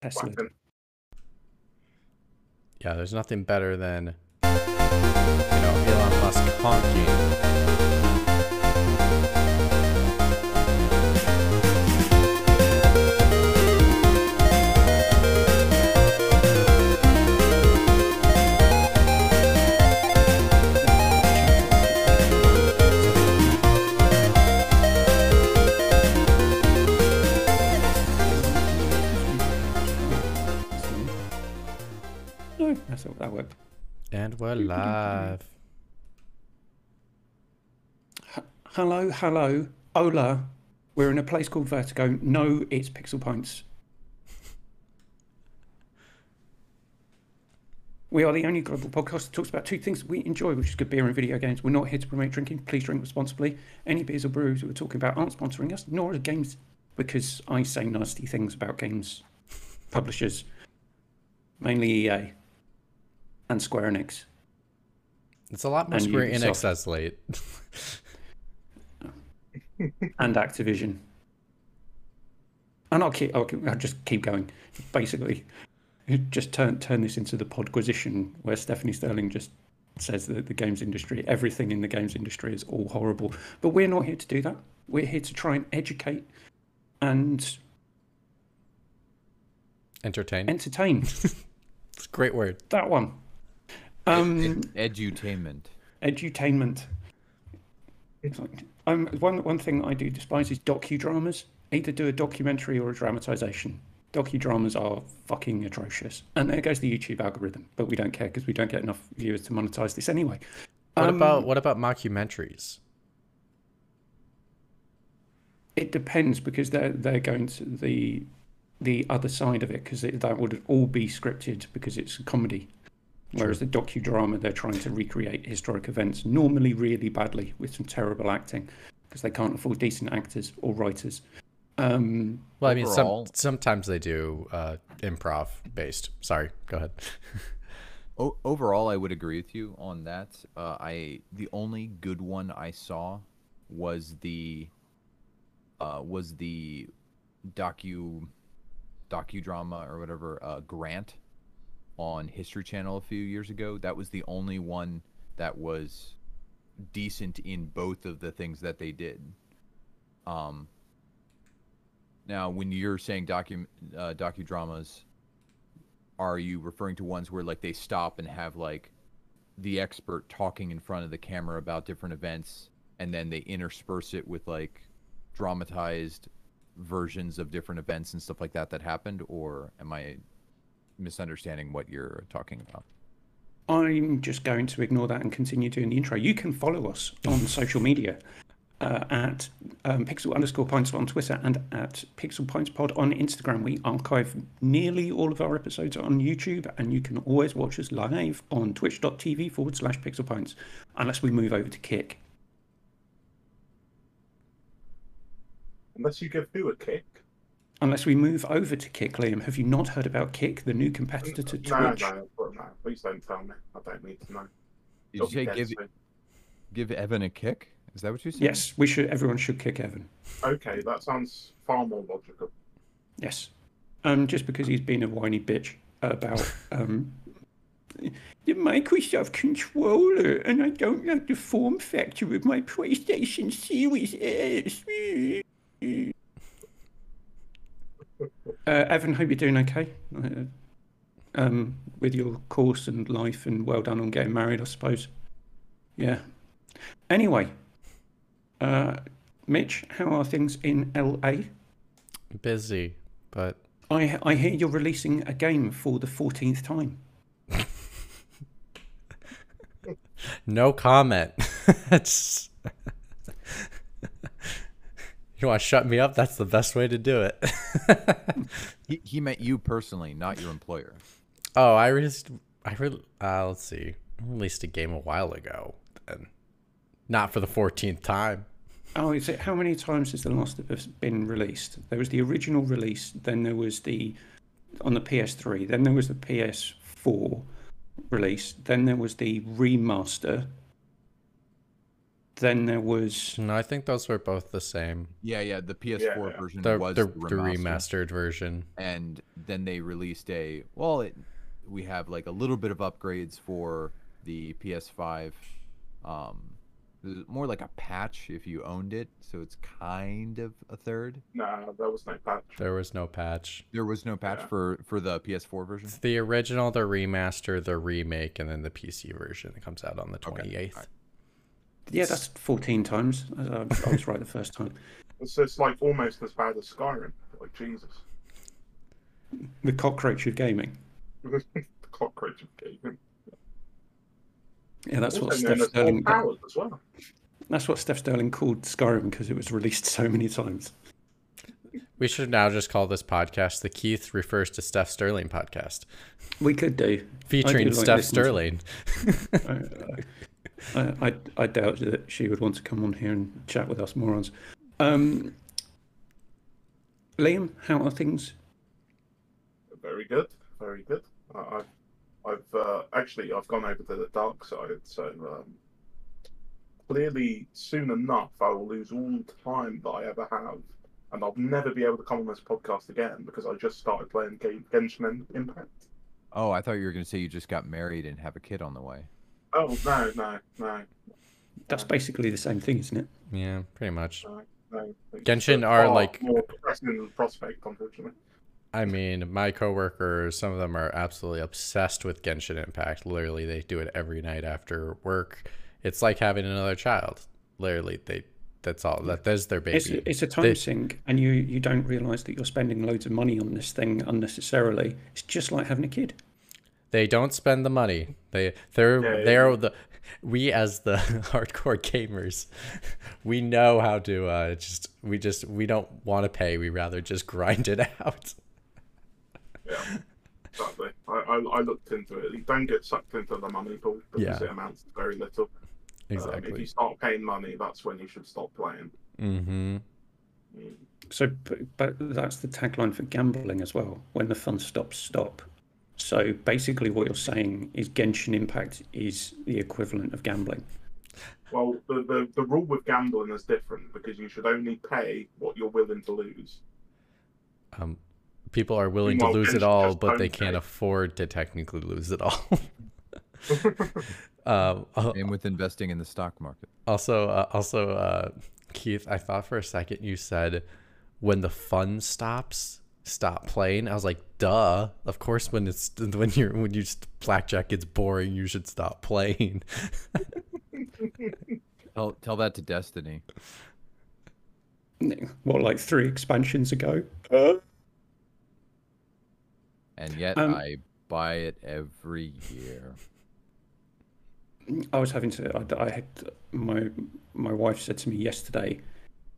Tesla. Wacken. Yeah, there's nothing better than you know Elon Musk honking. No, that's all that worked. And we're live. Hello, hello, hola. We're in a place called Vertigo. No, it's Pixel Pints. We are the only global podcast that talks about two things we enjoy, which is good beer and video games. We're not here to promote drinking. Please drink responsibly. Any beers or brews that we're talking about aren't sponsoring us, nor are games, because I say nasty things about games publishers, mainly EA and Square Enix. It's a lot more And Square Ubisoft. Enix as late. and Activision. And I'll keep. I'll, keep- I'll just keep going. Basically, just turn turn this into the podquisition where Stephanie Sterling just says that the games industry, everything in the games industry, is all horrible. But we're not here to do that. We're here to try and educate and Entertain. entertain. It's a great word. that one. Um, Edutainment. edutainment. It's like, um, one one thing I do despise is docudramas. Either do a documentary or a dramatization. Docudramas are fucking atrocious, and there goes the YouTube algorithm. But we don't care because we don't get enough viewers to monetize this anyway. What Um, about what about mockumentaries? It depends because they're they're going to the the other side of it because that would all be scripted because it's a comedy. Whereas the docudrama, they're trying to recreate historic events, normally really badly with some terrible acting because they can't afford decent actors or writers. Um, Well, I mean, some sometimes they do uh, improv based. Sorry, go ahead. O- overall, I would agree with you on that. Uh, I the only good one I saw was the uh, was the docu docudrama or whatever uh, Grant on History Channel a few years ago. That was the only one that was decent in both of the things that they did. Um, now, when you're saying docu uh, docudramas, are you referring to ones where like they stop and have like the expert talking in front of the camera about different events and then they intersperse it with like dramatized versions of different events and stuff like that that happened or am i misunderstanding what you're talking about I'm just going to ignore that and continue doing the intro. You can follow us on social media uh, at um, pixel underscore pints on Twitter and at pixel pints pod on Instagram. We archive nearly all of our episodes on YouTube, and you can always watch us live on twitch.tv forward slash pixel pints, unless we move over to Kick. Unless you give who a kick. Unless we move over to Kick, Liam. Have you not heard about Kick, the new competitor to No, Twitch? no, no, no. Please don't tell me. I don't need to know. did you Don't say give give evan a kick is that what you said Yes, we should. Everyone should kick Evan. Okay, that sounds far more logical. Yes. Um, just because he's been a whiny bitch about um, the Microsoft controller, and I don't like the form factor of my PlayStation Series S. Uh, Evan, hope you're doing okay. Uh, um, with your course and life, and well done on getting married, I suppose. Yeah. Anyway, uh, Mitch, how are things in LA? Busy, but I I hear you're releasing a game for the fourteenth time. no comment. it's you want to shut me up? That's the best way to do it. he, he meant you personally not your employer oh, I released. I re- uh, let's see. I released a game a while ago, and not for the fourteenth time. Oh, is it? How many times has The Last of Us been released? There was the original release, then there was the on the PS3, then there was the PS4 release, then there was the remaster, then there was No, I think those were both the same. Yeah, yeah. The PS4 yeah. version The, was the, the, the remastered version. and then they released a well. It, we have like a little bit of upgrades for the PS5. Um, more like a patch if you owned it, so it's kind of a third. Nah, that was no patch. There was no patch. There was no patch Yeah. for for the PS4 version. It's the original, the remaster, the remake, and then the PC version that comes out on the 28th. alright. Yeah, that's 14 times. I, I was right the first time. So it's like almost as bad as Skyrim. Like Jesus, The cockroach of gaming. the cockroach of gaming. Yeah, that's what Also known Steph as Sterling. powers as well. That's what Steph Sterling called Skyrim because it was released so many times. We should now just call this podcast the Keith refers to Steph Sterling podcast, We could do. featuring like Steph listening to- Sterling. I, I, I doubt that she would want to come on here and chat with us morons. Um, Liam, how are things? Very good, very good. I- I've, I've uh, actually I've gone over to the dark side, so um, clearly soon enough I will lose all the time that I ever have, and I'll never be able to come on this podcast again because I just started playing Gen- Genshin Impact. Oh, I thought you were going to say you just got married and have a kid on the way. Oh no, no, no, That's basically the same thing, isn't it? Yeah, pretty much. no, no. Genshin are, far like- more pressing prospect, unfortunately. I mean, my coworkers, some of them are absolutely obsessed with Genshin Impact. Literally, they do it every night after work. It's like having another child. Literally, they that's all. That that's their baby. It's, it's a time They- sink, and you, you don't realise that you're spending loads of money on this thing unnecessarily. It's just like having a kid. They don't spend the money. They they're Yeah, yeah, they're yeah. the we as the hardcore gamers, we know how to uh, just we just we don't want to pay. We rather just grind it out. Yeah, exactly. I, I, I looked into it. You don't get sucked into the money pool because Yeah. it amounts to very little. Um, if you start paying money, that's when you should stop playing. mm-hmm. Mm. So, but, but that's the tagline for gambling as well. When the fun stops, stop. So basically, what you're saying is Genshin Impact is the equivalent of gambling. Well, the, the, the rule with gambling is different because you should only pay what you're willing to lose. Um, people are willing to Well, lose it all, but they can't pay. afford to technically lose it all. um, al- Same with investing in the stock market. also, uh, also, uh, Keith, I thought for a second you said when the fun stops, stop playing. I was like, duh. Of course, when it's when you're when you just blackjack gets boring, you should stop playing. Tell, tell that to Destiny. What, like three expansions ago? And yet Um, I buy it every year. I was having to. I, I had my my wife said to me yesterday,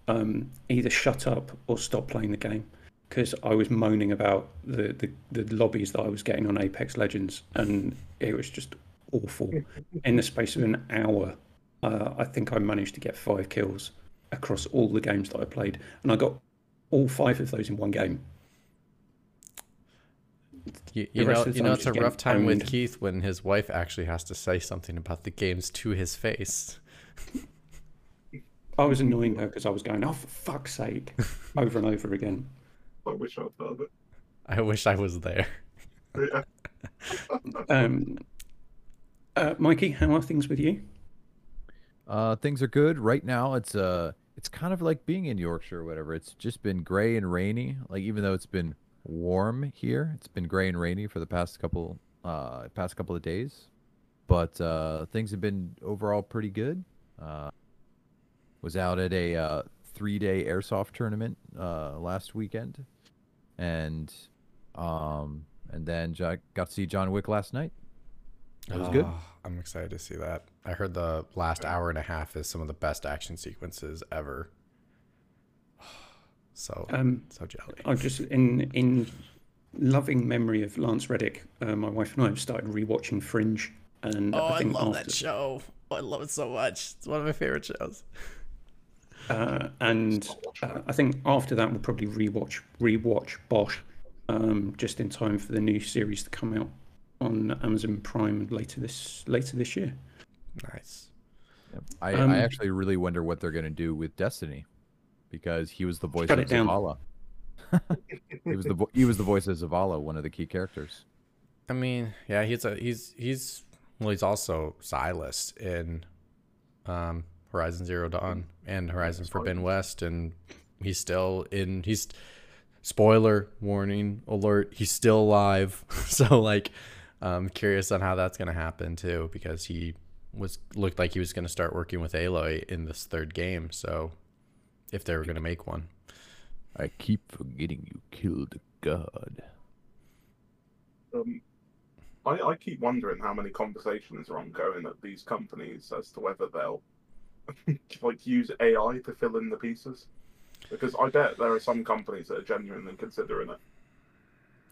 um, either shut up or stop playing the game, because I was moaning about the, the the lobbies that I was getting on Apex Legends, and it was just awful. In the space of an hour, uh, I think I managed to get five kills across all the games that I played, and I got all five of those in one game. You, you know, you know, it's a rough getting time with. Keith when his wife actually has to say something about the games to his face. I was annoying her because I was going, "Oh, for fuck's sake!" over and over again. I wish I'd done it. I wish I was there. Yeah. Um, uh, Mikey, how are things with you? Uh, things are good right now. It's uh, it's kind of like being in Yorkshire or whatever. It's just been gray and rainy. Like even though it's been warm here, it's been gray and rainy for the past couple uh past couple of days. But uh, things have been overall pretty good. Uh, was out at a uh, three day airsoft tournament uh last weekend, and um and then jo- got to see John Wick last night. It was good. Oh, I'm excited to see that. I heard the last hour and a half is some of the best action sequences ever. So Um, so jelly. I just in in loving memory of Lance Reddick. Uh, my wife and I have started rewatching Fringe, and Oh, I I love after, that show. Oh, I love it so much. It's one of my favorite shows. Uh, and uh, I think after that we'll probably rewatch rewatch Bosch, um, just in time for the new series to come out on Amazon Prime later this later this year. Nice. I, Um, I actually really wonder what they're gonna do with Destiny, because he was the voice of. Zavala. he was the vo- he was the voice of Zavala, one of the key characters. I mean, yeah, he's a he's he's well, he's also Silas in um, Horizon Zero Dawn and Horizon Forbidden West, and he's still in. He's spoiler warning alert. He's still alive. so like, I'm curious on how that's gonna happen too, because he was looked like he was gonna start working with Aloy in this third game. So if they were gonna make one, I keep forgetting you killed a god. Um, I, I keep wondering how many conversations are ongoing at these companies as to whether they'll like use AI to fill in the pieces. Because I bet there are some companies that are genuinely considering it.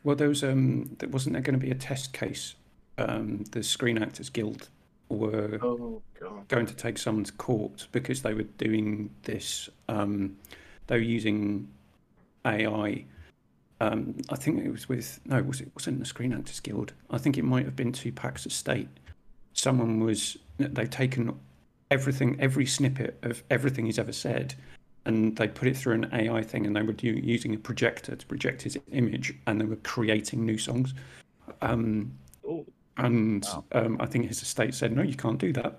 Well, there was um, there wasn't there going to be a test case? Um, the Screen Actors Guild were Oh going to take someone to court because they were doing this. Um, they were using AI. Um, I think it was with no, was it wasn't the Screen Actors Guild? I think it might have been Tupac's Estate. Someone was they've taken everything, every snippet of everything he's ever said, and they put it through an AI thing, and they were do, using a projector to project his image, and they were creating new songs. Um, and Wow. um, I think his estate said, no, you can't do that.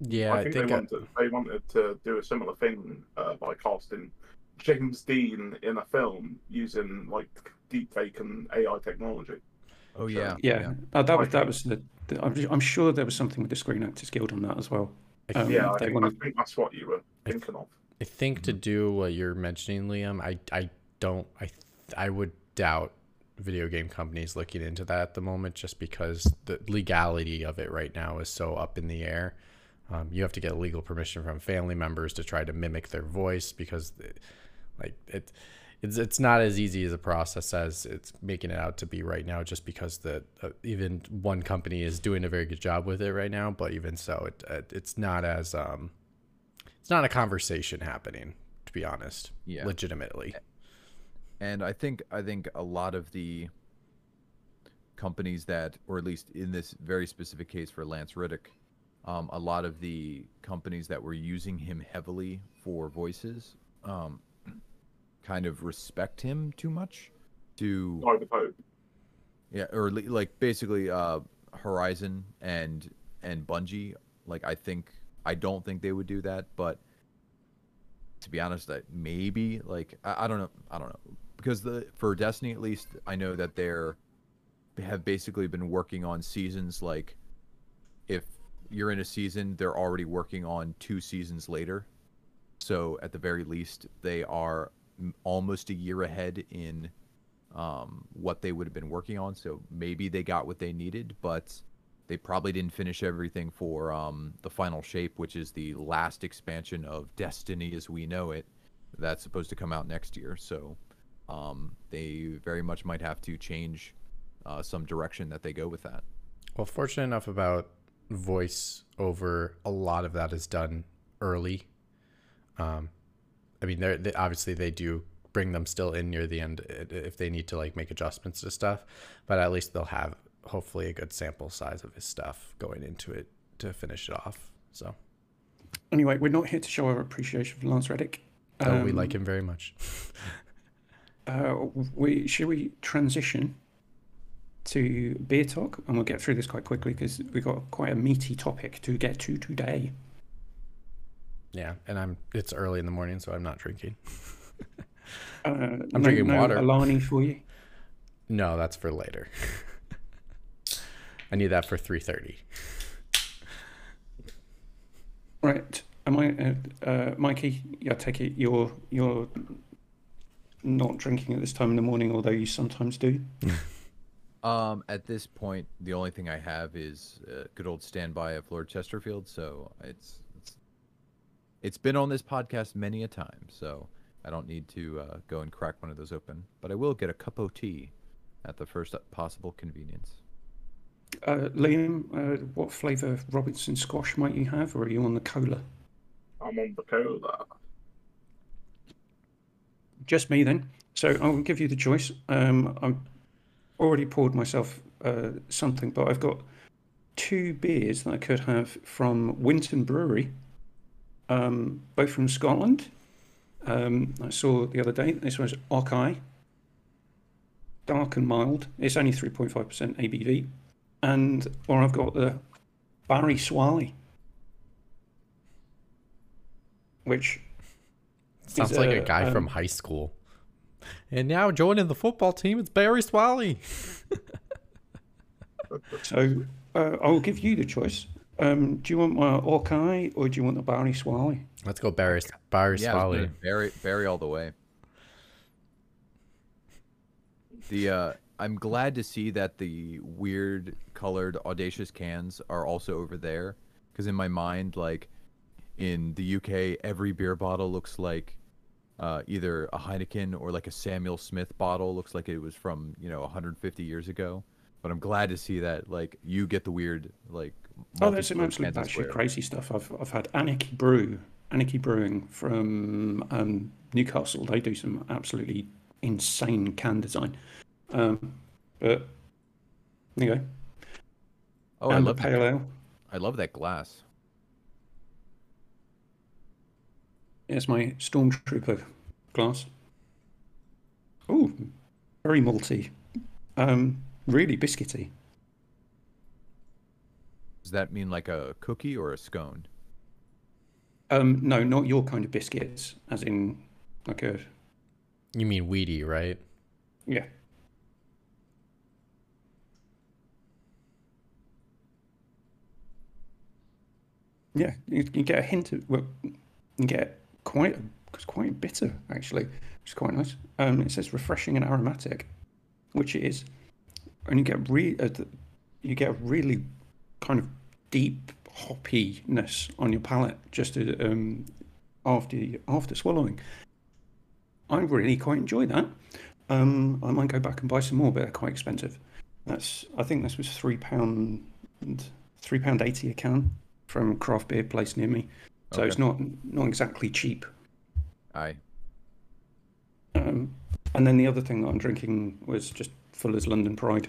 yeah, I think, they I- wanted they wanted to do a similar thing uh, by casting James Dean in a film using like deepfake and AI technology. Oh Sure. yeah, Yeah, Uh, that was that was the. the I'm, I'm sure there was something with the Screen Actors Guild on that as well. I Um, yeah, I they think, I think that's what you were I- thinking of. I think to do what you're mentioning, Liam, I I don't I I would doubt video game companies looking into that at the moment, just because the legality of it right now is so up in the air. Um, you have to get legal permission from family members to try to mimic their voice because, it- like it, it's it's not as easy as a process as it's making it out to be right now. Just because the uh, even one company is doing a very good job with it right now, but even so, it, it it's not as um, it's not a conversation happening to be honest yeah. legitimately And I think I think a lot of the companies that, or at least in this very specific case for Lance Reddick, um, a lot of the companies that were using him heavily for voices, um, kind of respect him too much. To I would hope. yeah, or like basically uh, Horizon and and Bungie. Like I think I don't think they would do that, but to be honest, that maybe like I, I don't know, I don't know because the for Destiny at least I know that they're they have basically been working on seasons like if you're in a season they're already working on two seasons later so at the very least they are almost a year ahead in um, what they would have been working on. So maybe they got what they needed but they probably didn't finish everything for um, the final shape which is the last expansion of destiny as we know it that's supposed to come out next year. So um, they very much might have to change uh, some direction that they go with that. well fortunate enough about voice over a lot of that is done early. Um i mean they're they, obviously they do bring them still in near the end if they need to like make adjustments to stuff but at least they'll have hopefully a good sample size of his stuff going into it to finish it off so Anyway, we're not here to show our appreciation for Lance Reddick. oh, we Um, like him very much Uh, we should we transition to beer talk, and we'll get through this quite quickly because we've got quite a meaty topic to get to today. Yeah and i'm it's early in the morning so i'm not drinking Uh, I'm drinking no water. Alani for you. no that's for later i need that for 3.30 Right. Am I, uh, uh, Mikey? I take it you're you're not drinking at this time in the morning, although you sometimes do. Um, at this point, the only thing I have is a good old standby of Lord Chesterfield. So it's it's it's been on this podcast many a time. So I don't need to uh, go and crack one of those open. But I will get a cup of tea at the first possible convenience. Uh, Liam, uh, what flavour of Robinson squash might you have, or are you on the cola? I'm on the cola. Just me then. So I'll give you the choice. Um, I've already poured myself uh, something, but I've got two beers that I could have from Winton Brewery, um, both from Scotland. Um, I saw the other day. This was Ockeye, dark and mild. It's only 3.5% ABV. And, or I've got the Barry Swally, which Sounds like a a, guy from um, high school. And now joining the football team, it's Barry Swally. So uh, I'll give you the choice. Um, do you want my Orkai or do you want the Barry Swally? Let's go Barry Barry Yeah, Swally. gonna Barry, Barry all the way. The uh, I'm glad to see that the weird colored audacious cans are also over there, because in my mind, like in the UK, every beer bottle looks like uh, either a Heineken or like a Samuel Smith bottle. Looks like it was from you know 150 years ago. But I'm glad to see that like you get the weird like. Oh, there's some absolute batshit crazy stuff. I've I've had Anarchy Brew, Anarchy Brewing from um, Newcastle. They do some absolutely insane can design. Um, but there you go. Oh, I and the love that. pale ale. I love that glass. It's my Stormtrooper glass. Oh, very malty. Um, really biscuity. Does that mean like a cookie or a scone? Um, no, not your kind of biscuits, as in like a You mean weedy, right? yeah. Yeah, you, you get a hint of well, you get quite it's quite bitter actually, which is quite nice. Um, it says refreshing and aromatic, which it is, and you get re uh, th- you get a really kind of deep hoppiness on your palate just to, um, after after swallowing. I really quite enjoy that. Um, I might go back and buy some more, but they're quite expensive. That's I think this was three pound three pound eighty a can from a craft beer place near me. So it's not not exactly cheap. Aye. Um, and then the other thing that I'm drinking was just Fuller's London Pride,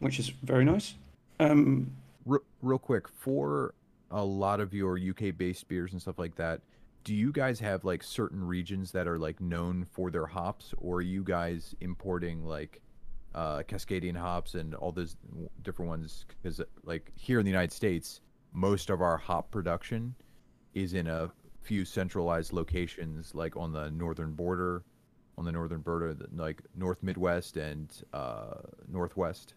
which is very nice. Um, Re- real quick, for a lot of your UK based beers and stuff like that, do you guys have like certain regions that are like known for their hops, or are you guys importing like uh, Cascadian hops and all those different ones? Because like here in the United States, most of our hop production is in a few centralized locations, like on the northern border, on the northern border, like North Midwest and uh, Northwest.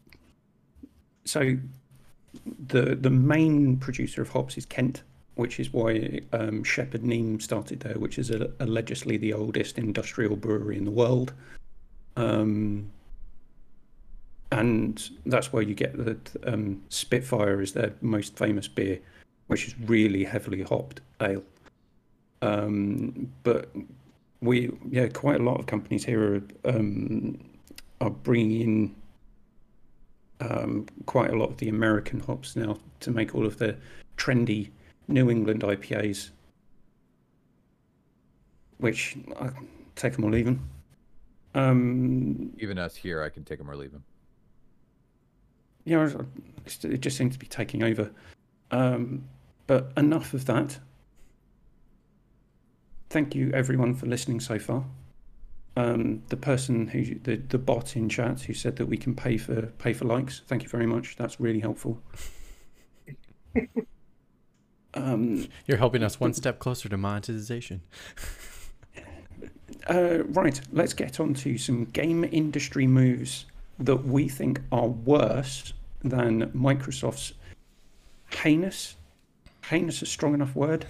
So the the main producer of hops is Kent, which is why um, Shepherd Neame started there, which is a, allegedly the oldest industrial brewery in the world. Um, and that's where you get the um, Spitfire is their most famous beer, which is really heavily hopped ale. Um, but we, yeah, quite a lot of companies here are um, are bringing in um, quite a lot of the American hops now to make all of the trendy New England IPAs, which I take them or leave them. Um, Even us here, I can take them or leave them. yeah, it just seems to be taking over. Um, but enough of that. Thank you everyone for listening so far. Um, the person who the, the bot in chat who said that we can pay for pay for likes. Thank you very much. That's really helpful. um, You're helping us one step closer to monetization. Uh, right, let's get on to some game industry moves that we think are worse than Microsoft's heinous. Heinous is a strong enough word.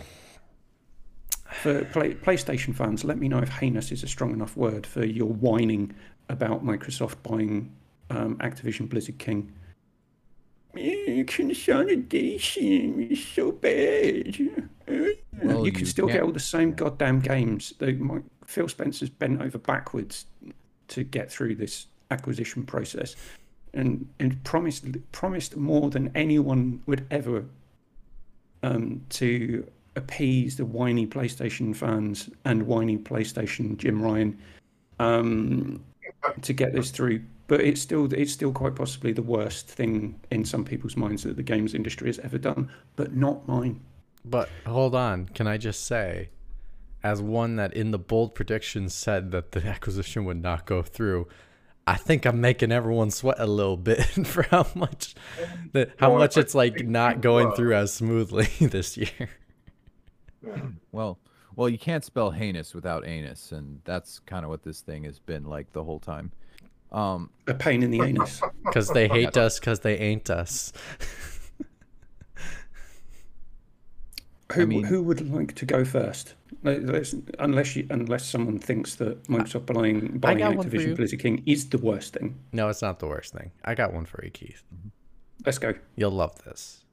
For play, PlayStation fans, let me know if heinous is a strong enough word for your whining about Microsoft buying um, Activision Blizzard King. Consolidation is so bad. Well, you can still get all the same goddamn games. The, Phil Spencer's bent over backwards to get through this acquisition process, and and promised promised more than anyone would ever um, to appease the whiny PlayStation fans and whiny PlayStation Jim Ryan. Um, to get this through. But it's still it's still quite possibly the worst thing in some people's minds that the games industry has ever done, but not mine. But hold on, can I just say, as one that in the bold prediction said that the acquisition would not go through, I think I'm making everyone sweat a little bit for how much that how Well, much I it's like not going were. through as smoothly this year. Yeah. Well, well, you can't spell heinous without anus, and that's kind of what this thing has been like the whole time. Um, A pain in the anus. Because they hate us because they ain't us. Who, mean- who would like to go first? Let- let's- unless you, unless someone thinks that Microsoft buying, buying got one for you. Activision Blizzard King is the worst thing. No, it's not the worst thing. I got one for you, Keith. Let's go. You'll love this.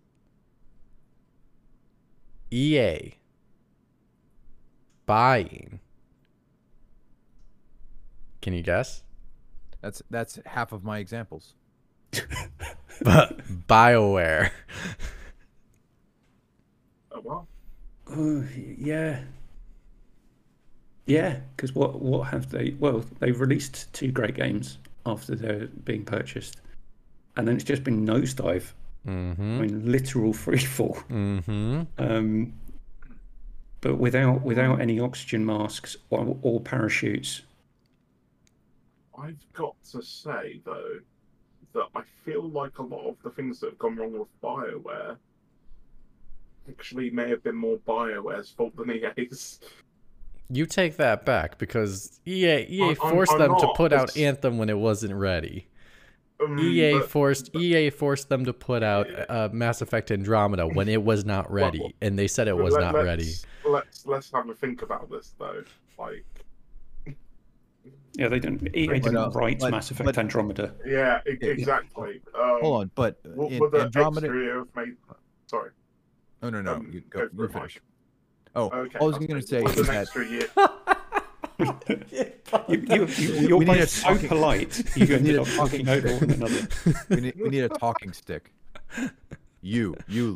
EA buying. Can you guess? that's that's half of my examples. But BioWare. Oh, well, Oh, yeah. Yeah, because what what have they? Well, they've released two great games after they're being purchased, and then it's just been nosedive. Mm-hmm. I mean, literal freefall. Mm-hmm. Um, but without without any oxygen masks or, or parachutes. I've got to say though that I feel like a lot of the things that have gone wrong with Bioware actually may have been more Bioware's fault than EA's. You take that back because EA EA I'm- forced I'm them to not. put out It's- Anthem when it wasn't ready. Um, EA but- forced EA forced them to put out uh, Mass Effect Andromeda when it was not ready, Well, and they said it was let- not let's- ready. Let's let's have a think about this though. Like, Yeah, they didn't. EA But, didn't uh, write but- Mass Effect but- Andromeda. yeah, Yeah, yeah. exactly. Um, Hold on, but What in would Andromeda. made? Sorry. Oh no, no, um, you go go, for you it, finish. Oh, Okay. all I was I'll gonna say it. What's is that year. You, you, you, you're We need both a so talking- polite. You we need a talking talking over stick. one another. we need we need a talking stick. You, you,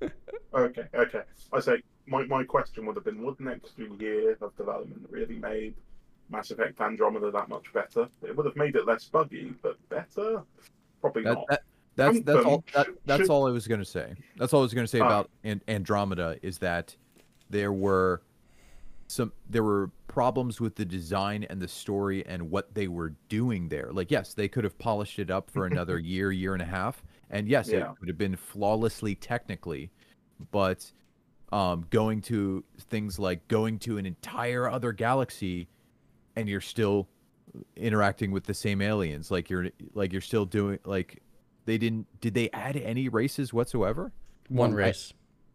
Liam. Okay, okay. I say my, my question would have been: Would an extra year of development really made Mass Effect Andromeda that much better? It would have made it less buggy, but better? Probably That, not. that, that's that's Anthem all. That, that's should- all I was gonna say. That's all I was gonna say Ah. about An- Andromeda is that there were some there were problems with the design and the story and what they were doing there. Like yes, they could have polished it up for another year, year and a half, and yes, Yeah. it could have been flawlessly technically, but um, going to things like going to an entire other galaxy, and you're still interacting with the same aliens. Like you're like you're still doing like they didn't did they add any races whatsoever? One One race.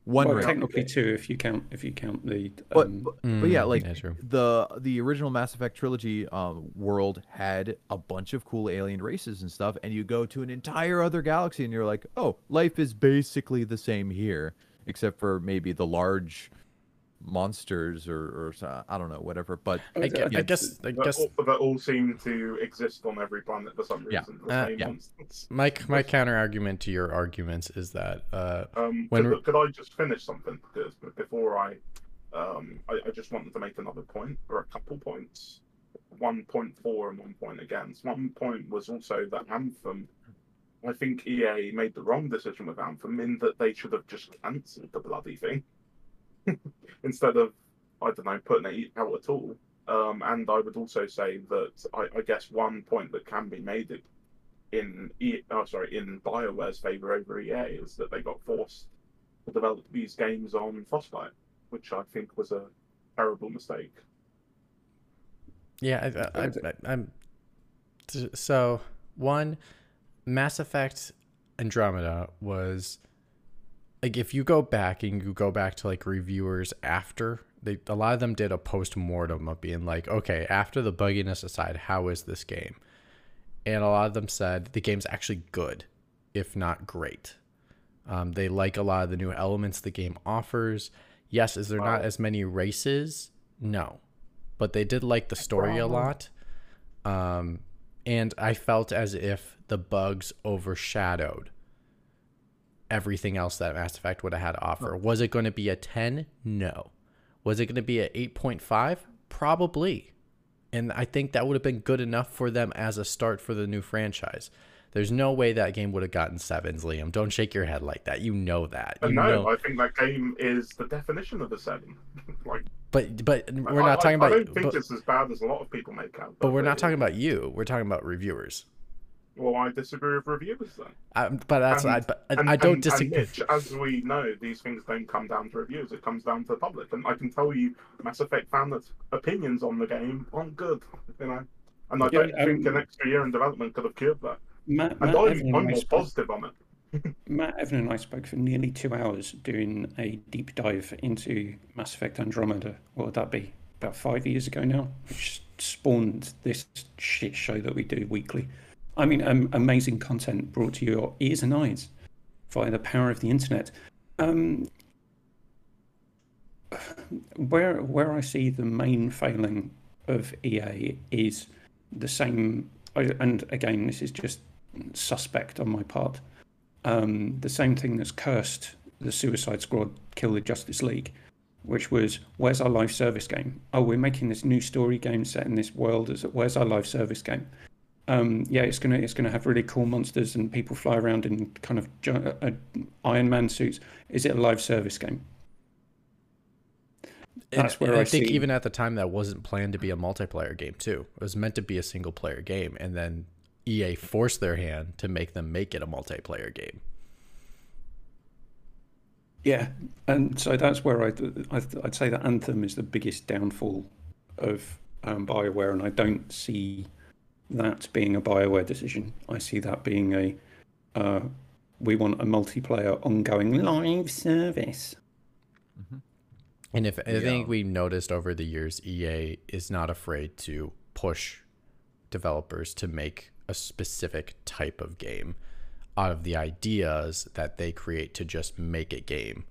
One well, race. technically two if you count if you count the. But, Um, but, but yeah, Mm, like yeah, true. the the original Mass Effect trilogy um, world had a bunch of cool alien races and stuff, and you go to an entire other galaxy, and you're like, oh, life is basically the same here, except for maybe the large monsters or, or so- I don't know, whatever. But I, gue- I guess I that, guess all, that all seem to exist on every planet for some Yeah. reason. The Uh, same yeah. monsters. my my counter argument to your arguments is that uh, Um, When could, could I just finish something? Because before I, um, I, I just wanted to make another point or a couple points. One point for and one point against. One point was also that Anthem. I think EA made the wrong decision with Anthem in that they should have just cancelled the bloody thing instead of I don't know putting it out at all. Um, and I would also say that I, I guess one point that can be made in e, oh sorry in Bioware's favor over EA is that they got forced to develop these games on Frostbite, which I think was a terrible mistake. Yeah, I, I, I'm. So one, Mass Effect Andromeda was like if you go back and you go back to like reviewers after they a lot of them did a post mortem of being like, okay, after the bugginess aside, how is this game? And a lot of them said the game's actually good, if not great. Um, they like a lot of the new elements the game offers. Yes, is there not as many races? No, but they did like the story a lot. Um, and I felt as if the bugs overshadowed everything else that Mass Effect would have had to offer. Oh. Was it going to be a 10? No. Was it going to be a 8.5? Probably. And I think that would have been good enough for them as a start for the new franchise. There's no way that game would have gotten sevens, Liam. Don't shake your head like that. You know that. You no, know. I think that game is the definition of a seven. like But but we're I- not talking I, about. I don't think but, it's as bad as a lot of people make out. but we're not talking about you. We're talking about reviewers. Well, I disagree with reviewers then. Um, but that's And- I, but And, I don't and, disagree. And Mitch, as we know, these things don't come down to reviews; it comes down to the public. And I can tell you, Mass Effect fans' opinions on the game aren't good. You know, and I Yeah, don't think um, an extra year in development could have cured that. Matt, And Matt, I'm, I'm and I more spoke, positive on it. Matt Evan and I spoke for nearly two hours doing a deep dive into Mass Effect Andromeda. What would that be? About five years ago now, which spawned this shit show that we do weekly. I mean, um, amazing content brought to your ears and eyes via the power of the internet. Um, where where I see the main failing of EA is the same. And again, this is just suspect on my part. Um, the same thing that's cursed the Suicide Squad Kill the Justice League, which was where's our live service game? Oh, we're making this new story game set in this world. Is where's our live service game? Um, yeah, it's gonna it's gonna have really cool monsters and people fly around in kind of gi- uh, Iron Man suits. Is it a live service game? And- That's where and I I think see- even at the time that wasn't planned to be a multiplayer game too. It was meant to be a single player game, and then EA forced their hand to make them make it a multiplayer game. Yeah, and so that's where I, I'd, I'd say that Anthem is the biggest downfall of um, Bioware, and I don't see that being a Bioware decision. I see that being a uh, we want a multiplayer, ongoing live service. And if I think Yeah. we noticed over the years, EA is not afraid to push developers to make a specific type of game out of the ideas that they create to just make a game.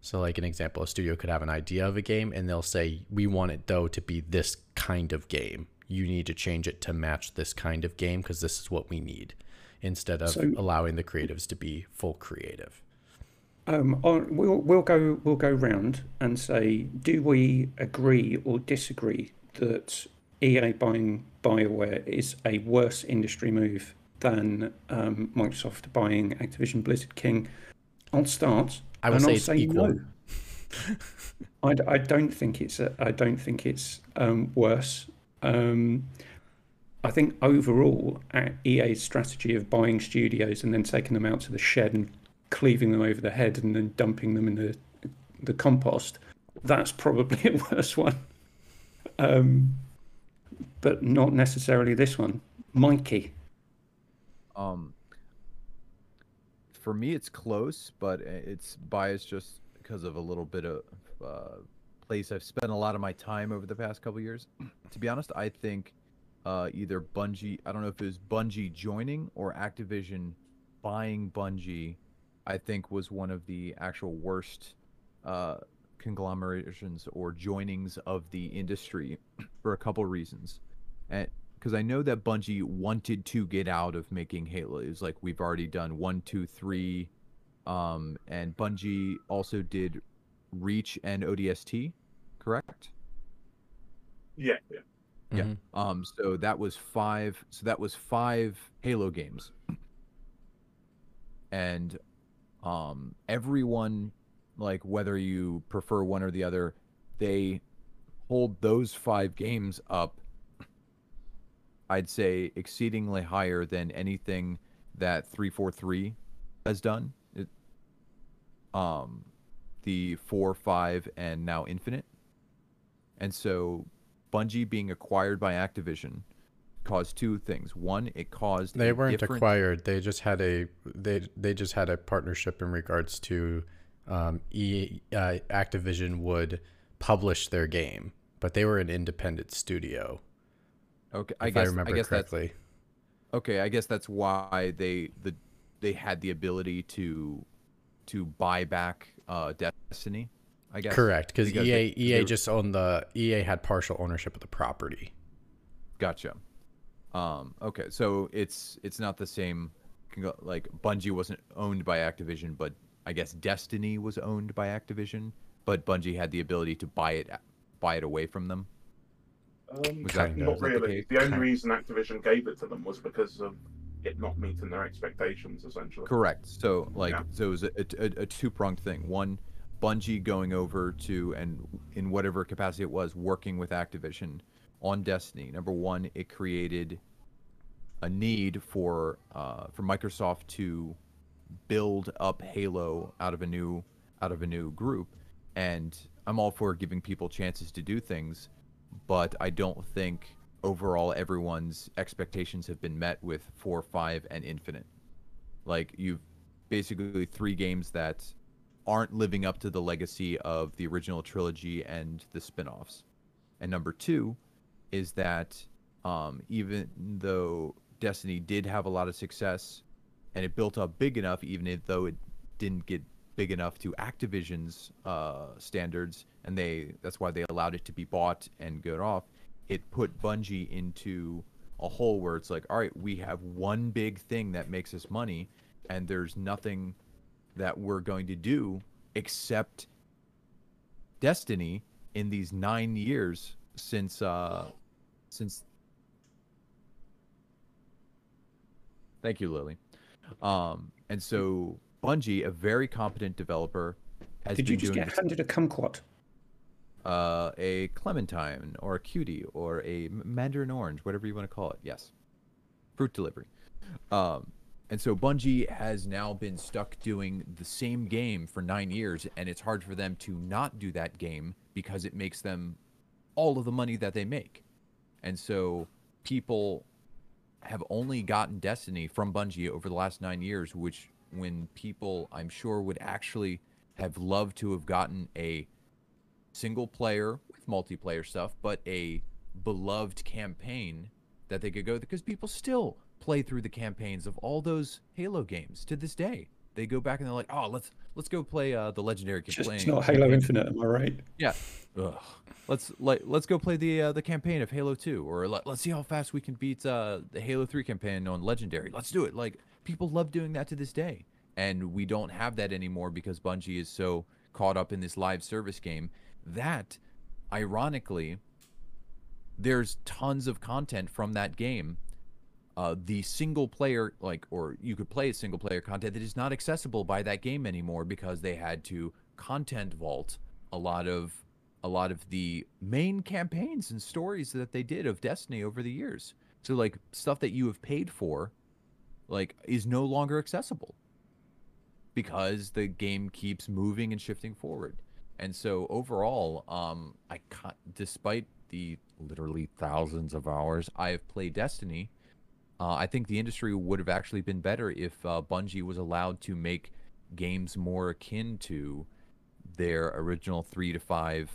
So, like an example, a studio could have an idea of a game and they'll say, We want it though to be this kind of game. You need to change it to match this kind of game because this is what we need, instead of So- allowing the creatives to be full creative. Um, we'll we'll go we'll go round and say, do we agree or disagree that EA buying Bioware is a worse industry move than um, Microsoft buying Activision Blizzard King? I'll start. I would and say I'll say equal. no. I, I don't think it's a, I don't think it's um, worse. Um, I think overall, uh, EA's strategy of buying studios and then taking them out to the shed and cleaving them over the head and then dumping them in the the compost, that's probably a worse one. Um, but not necessarily this one. Mikey. Um, for me, it's close, but it's biased just because of a little bit of uh, place I've spent a lot of my time over the past couple years. to be honest, I think uh, either Bungie, I don't know if it was Bungie joining or Activision buying Bungie, I think was one of the actual worst uh, conglomerations or joinings of the industry for a couple reasons. And because I know that Bungie wanted to get out of making Halo. It was like we've already done one, two, three, um, and Bungie also did Reach and ODST, correct? Yeah, yeah. Yeah. Mhm. Um, so that was five. So that was five Halo games, and um, everyone, like whether you prefer one or the other, they hold those five games up. I'd say exceedingly higher than anything that 343 has done. It, um, the four, five, and now Infinite, and so Bungie being acquired by Activision caused two things. One, it caused They weren't different- acquired. They just had a they they just had a partnership in regards to um, e, uh, Activision would publish their game, but they were an independent studio. Okay, I guess remember I guess that's correctly. okay. I guess that's why they the they had the ability to to buy back uh, Destiny. I guess Correct, because because EA they- EA they- just owned the EA had partial ownership of the property. Gotcha. Um, okay, so it's it's not the same. Like Bungie wasn't owned by Activision, but I guess Destiny was owned by Activision. But Bungie had the ability to buy it buy it away from them. Um, Was that- Kinda. not was that the really. The, only reason Activision gave it to them was because of it not meeting their expectations, essentially. Correct. So like Yeah. so it was a, a, a two pronged thing. One, Bungie going over to and in whatever capacity it was working with Activision on Destiny. Number one, it created a need for uh, for Microsoft to build up Halo out of a new out of a new group, and I'm all for giving people chances to do things, but I don't think overall everyone's expectations have been met with four, five, and Infinite. Like you've basically three games that aren't living up to the legacy of the original trilogy and the spin-offs. And number two is that um, even though Destiny did have a lot of success and it built up big enough, even though it didn't get big enough to Activision's uh, standards, and they that's why they allowed it to be bought and go off. It put Bungie into a hole where it's like, all right, we have one big thing that makes us money, and there's nothing that we're going to do except Destiny in these nine years since uh since Thank you, Lily. Um and so Bungie, a very competent developer, has Did you just get handed a kumquat? uh, a clementine or a cutie or a mandarin orange, whatever you want to call it. Yes, fruit delivery. Um, and so Bungie has now been stuck doing the same game for nine years, and it's hard for them to not do that game because it makes them all of the money that they make. And so people have only gotten Destiny from Bungie over the last nine years, which when people I'm sure would actually have loved to have gotten a single player with multiplayer stuff, but a beloved campaign that they could go because people still play through the campaigns of all those Halo games to this day. They go back and they're like, "Oh, let's let's go play uh, the legendary Just campaign." it's not Halo Infinite, am I right? Yeah. Ugh. Let's like let's go play the uh, the campaign of Halo 2 or let, let's see how fast we can beat uh, the Halo 3 campaign on legendary. Let's do it. Like people love doing that to this day. And we don't have that anymore because Bungie is so caught up in this live service game that ironically there's tons of content from that game uh, the single player like or you could play a single player content that is not accessible by that game anymore because they had to content vault a lot of a lot of the main campaigns and stories that they did of destiny over the years. So like stuff that you have paid for like is no longer accessible because the game keeps moving and shifting forward. And so overall um i despite the literally thousands of hours i have played destiny uh, I think the industry would have actually been better if uh, Bungie was allowed to make games more akin to their original three to five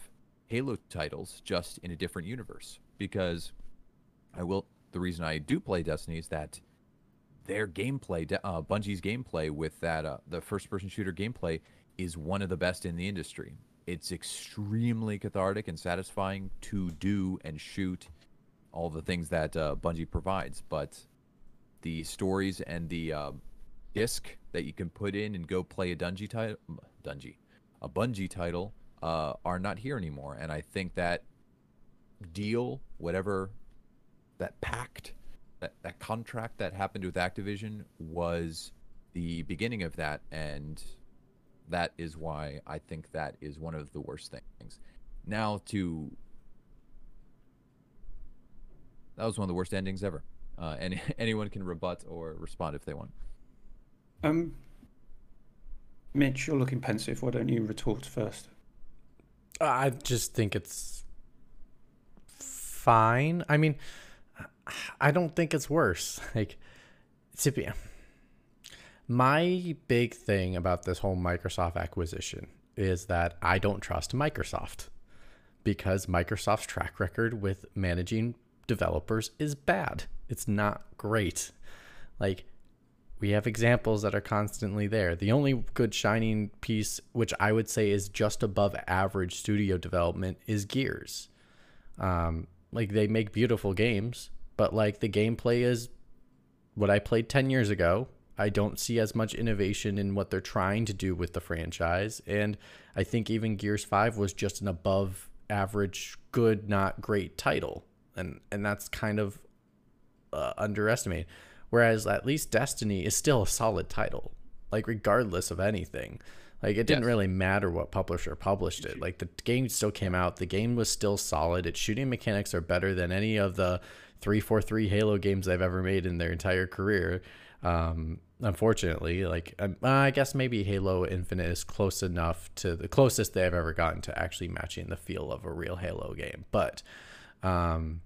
Halo titles, just in a different universe. Because I will, the reason I do play Destiny is that their gameplay, uh, Bungie's gameplay with that uh, the first-person shooter gameplay is one of the best in the industry. It's extremely cathartic and satisfying to do and shoot all the things that uh, Bungie provides, but the stories and the uh, disc that you can put in and go play a Dungy title, Dungy, a Bungie title, uh, are not here anymore. And I think that deal, whatever that pact, that, that contract that happened with Activision was the beginning of that, and that is why I think that is one of the worst things. Now to that was one of the worst endings ever. Uh, and anyone can rebut or respond if they want. Um, Mitch, you're looking pensive. Why don't you retort first? I just think it's fine. I mean, I don't think it's worse. Like, to be, my big thing about this whole Microsoft acquisition is that I don't trust Microsoft because Microsoft's track record with managing developers is bad. It's not great. Like, we have examples that are constantly there. The only good shining piece, which I would say is just above average studio development, is Gears. Um, like they make beautiful games, but like the gameplay is what I played 10 years ago. I don't see as much innovation in what they're trying to do with the franchise. And I think even Gears 5 was just an above average, good, not great title. and and that's kind of uh, underestimated. Whereas at least Destiny is still a solid title, like regardless of anything. Like it didn't Yes. really matter what publisher published it. Like the game still came out. The game was still solid. Its shooting mechanics are better than any of the 343 Halo games they've ever made in their entire career. Um, unfortunately, like um, I guess maybe Halo Infinite is close enough to the closest they've ever gotten to actually matching the feel of a real Halo game. But um,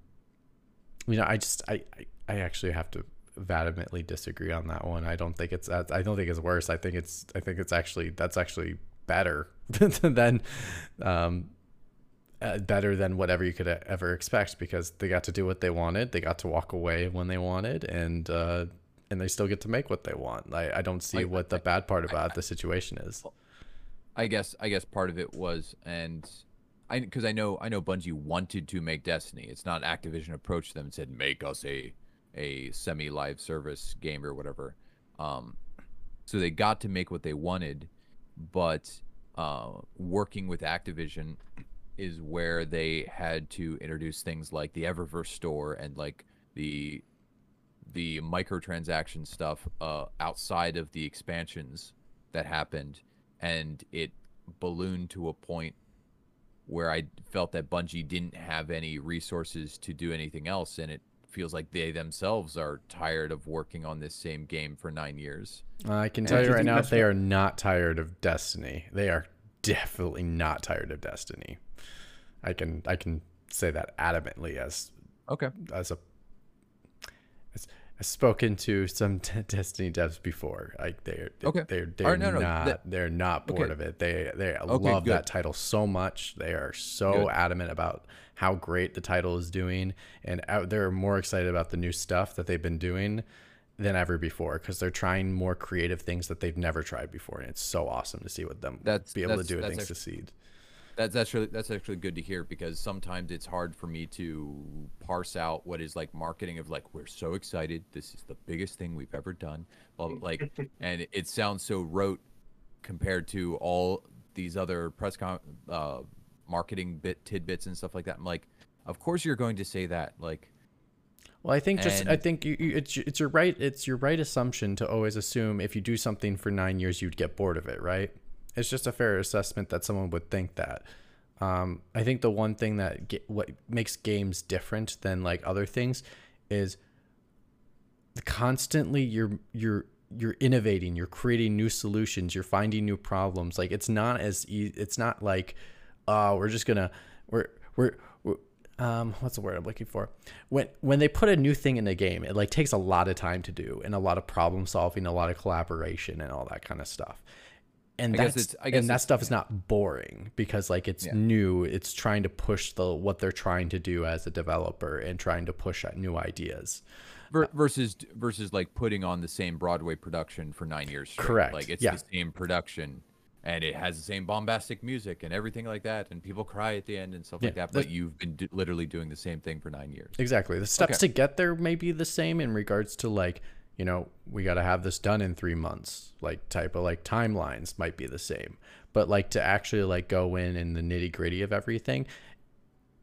you know, I just I, I I actually have to vehemently disagree on that one. I don't think it's I don't think it's worse. I think it's I think it's actually that's actually better than um uh, better than whatever you could ever expect because they got to do what they wanted. They got to walk away when they wanted and uh and they still get to make what they want. I, I don't see I- what the bad part about the situation is. I guess I guess part of it was and I because I know I know Bungie wanted to make Destiny. It's not Activision approached them and said make us a a semi live service game or whatever. Um, so they got to make what they wanted, but uh, working with Activision is where they had to introduce things like the Eververse store and like the the microtransaction stuff uh, outside of the expansions that happened, and it ballooned to a point where I felt that Bungie didn't have any resources to do anything else, and it feels like they themselves are tired of working on this same game for nine years. I can tell do you you right now, they are not tired of Destiny. They are definitely not tired of Destiny. I can I can say that adamantly as Okay. as a as I've spoken to some t- Destiny devs before. Like they're Okay. they're they're Alright, no, no, not that- they're not bored Okay. of it. They they Okay, love good. that title so much. They are so Good. adamant about how great the title is doing, and out, they're more excited about the new stuff that they've been doing than ever before because they're trying more creative things that they've never tried before, and it's so awesome to see what them That's- be able to do that's things actually- succeed. That's that's really that's actually good to hear because sometimes it's hard for me to parse out what is like marketing of like we're so excited this is the biggest thing we've ever done blah, like and it sounds so rote compared to all these other press con uh, marketing bit tidbits and stuff like that. I'm like, of course you're going to say that like Well, I think just I think you, you, it's it's your right it's your right assumption to always assume if you do something for nine years you'd get bored of it, right? It's just a fair assessment that someone would think that. Um, I think the one thing that ge- what makes games different than like other things is constantly you're you're you're innovating, you're creating new solutions, you're finding new problems. Like it's not as e- it's not like uh we're just gonna we're we're, we're um what's the word I'm looking for? When when they put a new thing in a game, it like takes a lot of time to do and a lot of problem solving, a lot of collaboration and all that kind of stuff. And I that's it's- I guess and that stuff is not boring because like it's Yeah. new. It's trying to push the what they're trying to do as a developer and trying to push out new ideas. versus versus like putting on the same Broadway production for nine years. Straight. Correct, Like it's yeah. the same production, and it has the same bombastic music and everything like that, and people cry at the end and stuff like that. But you've been d- literally doing the same thing for nine years. Exactly. The steps Okay. to get there may be the same in regards to like, you know, we got to have this done in three months. Like type of like timelines might be the same, but like to actually like go in in the nitty gritty of everything.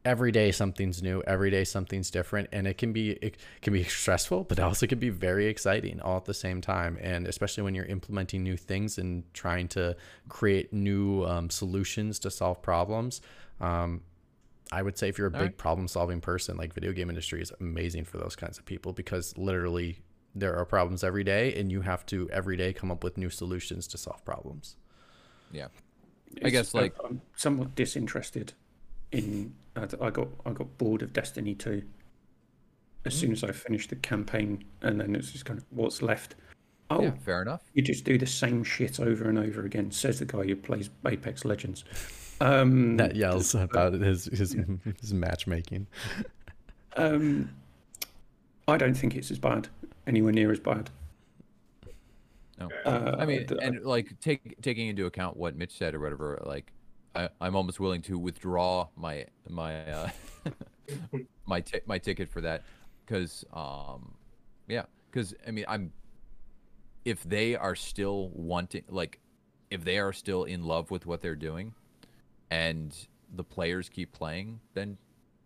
Every day something's new. Every day something's different, and it can be it can be stressful, but also can be very exciting all at the same time. And especially when you're implementing new things and trying to create new um, solutions to solve problems. Um, I would say if you're a All big right. problem solving person, like video game industry is amazing for those kinds of people because literally there are problems every day and you have to every day come up with new solutions to solve problems. Yeah. It's- guess, uh, like- I'm somewhat disinterested in. I got I got bored of Destiny 2 as Hmm. soon as I finished the campaign, and then it's just kind of what's left. Oh, Yeah, fair enough. you just do the same shit over and over again. Says the guy who plays Apex Legends. Um, That yells about his his, his matchmaking. um, I don't think it's as bad, anywhere near as bad. No. Uh, I mean, and like take taking into account what Mitch said or whatever, like I, I'm almost willing to withdraw my my uh, my ti- my ticket for that because um yeah because I mean I'm if they are still wanting like if they are still in love with what they're doing and the players keep playing then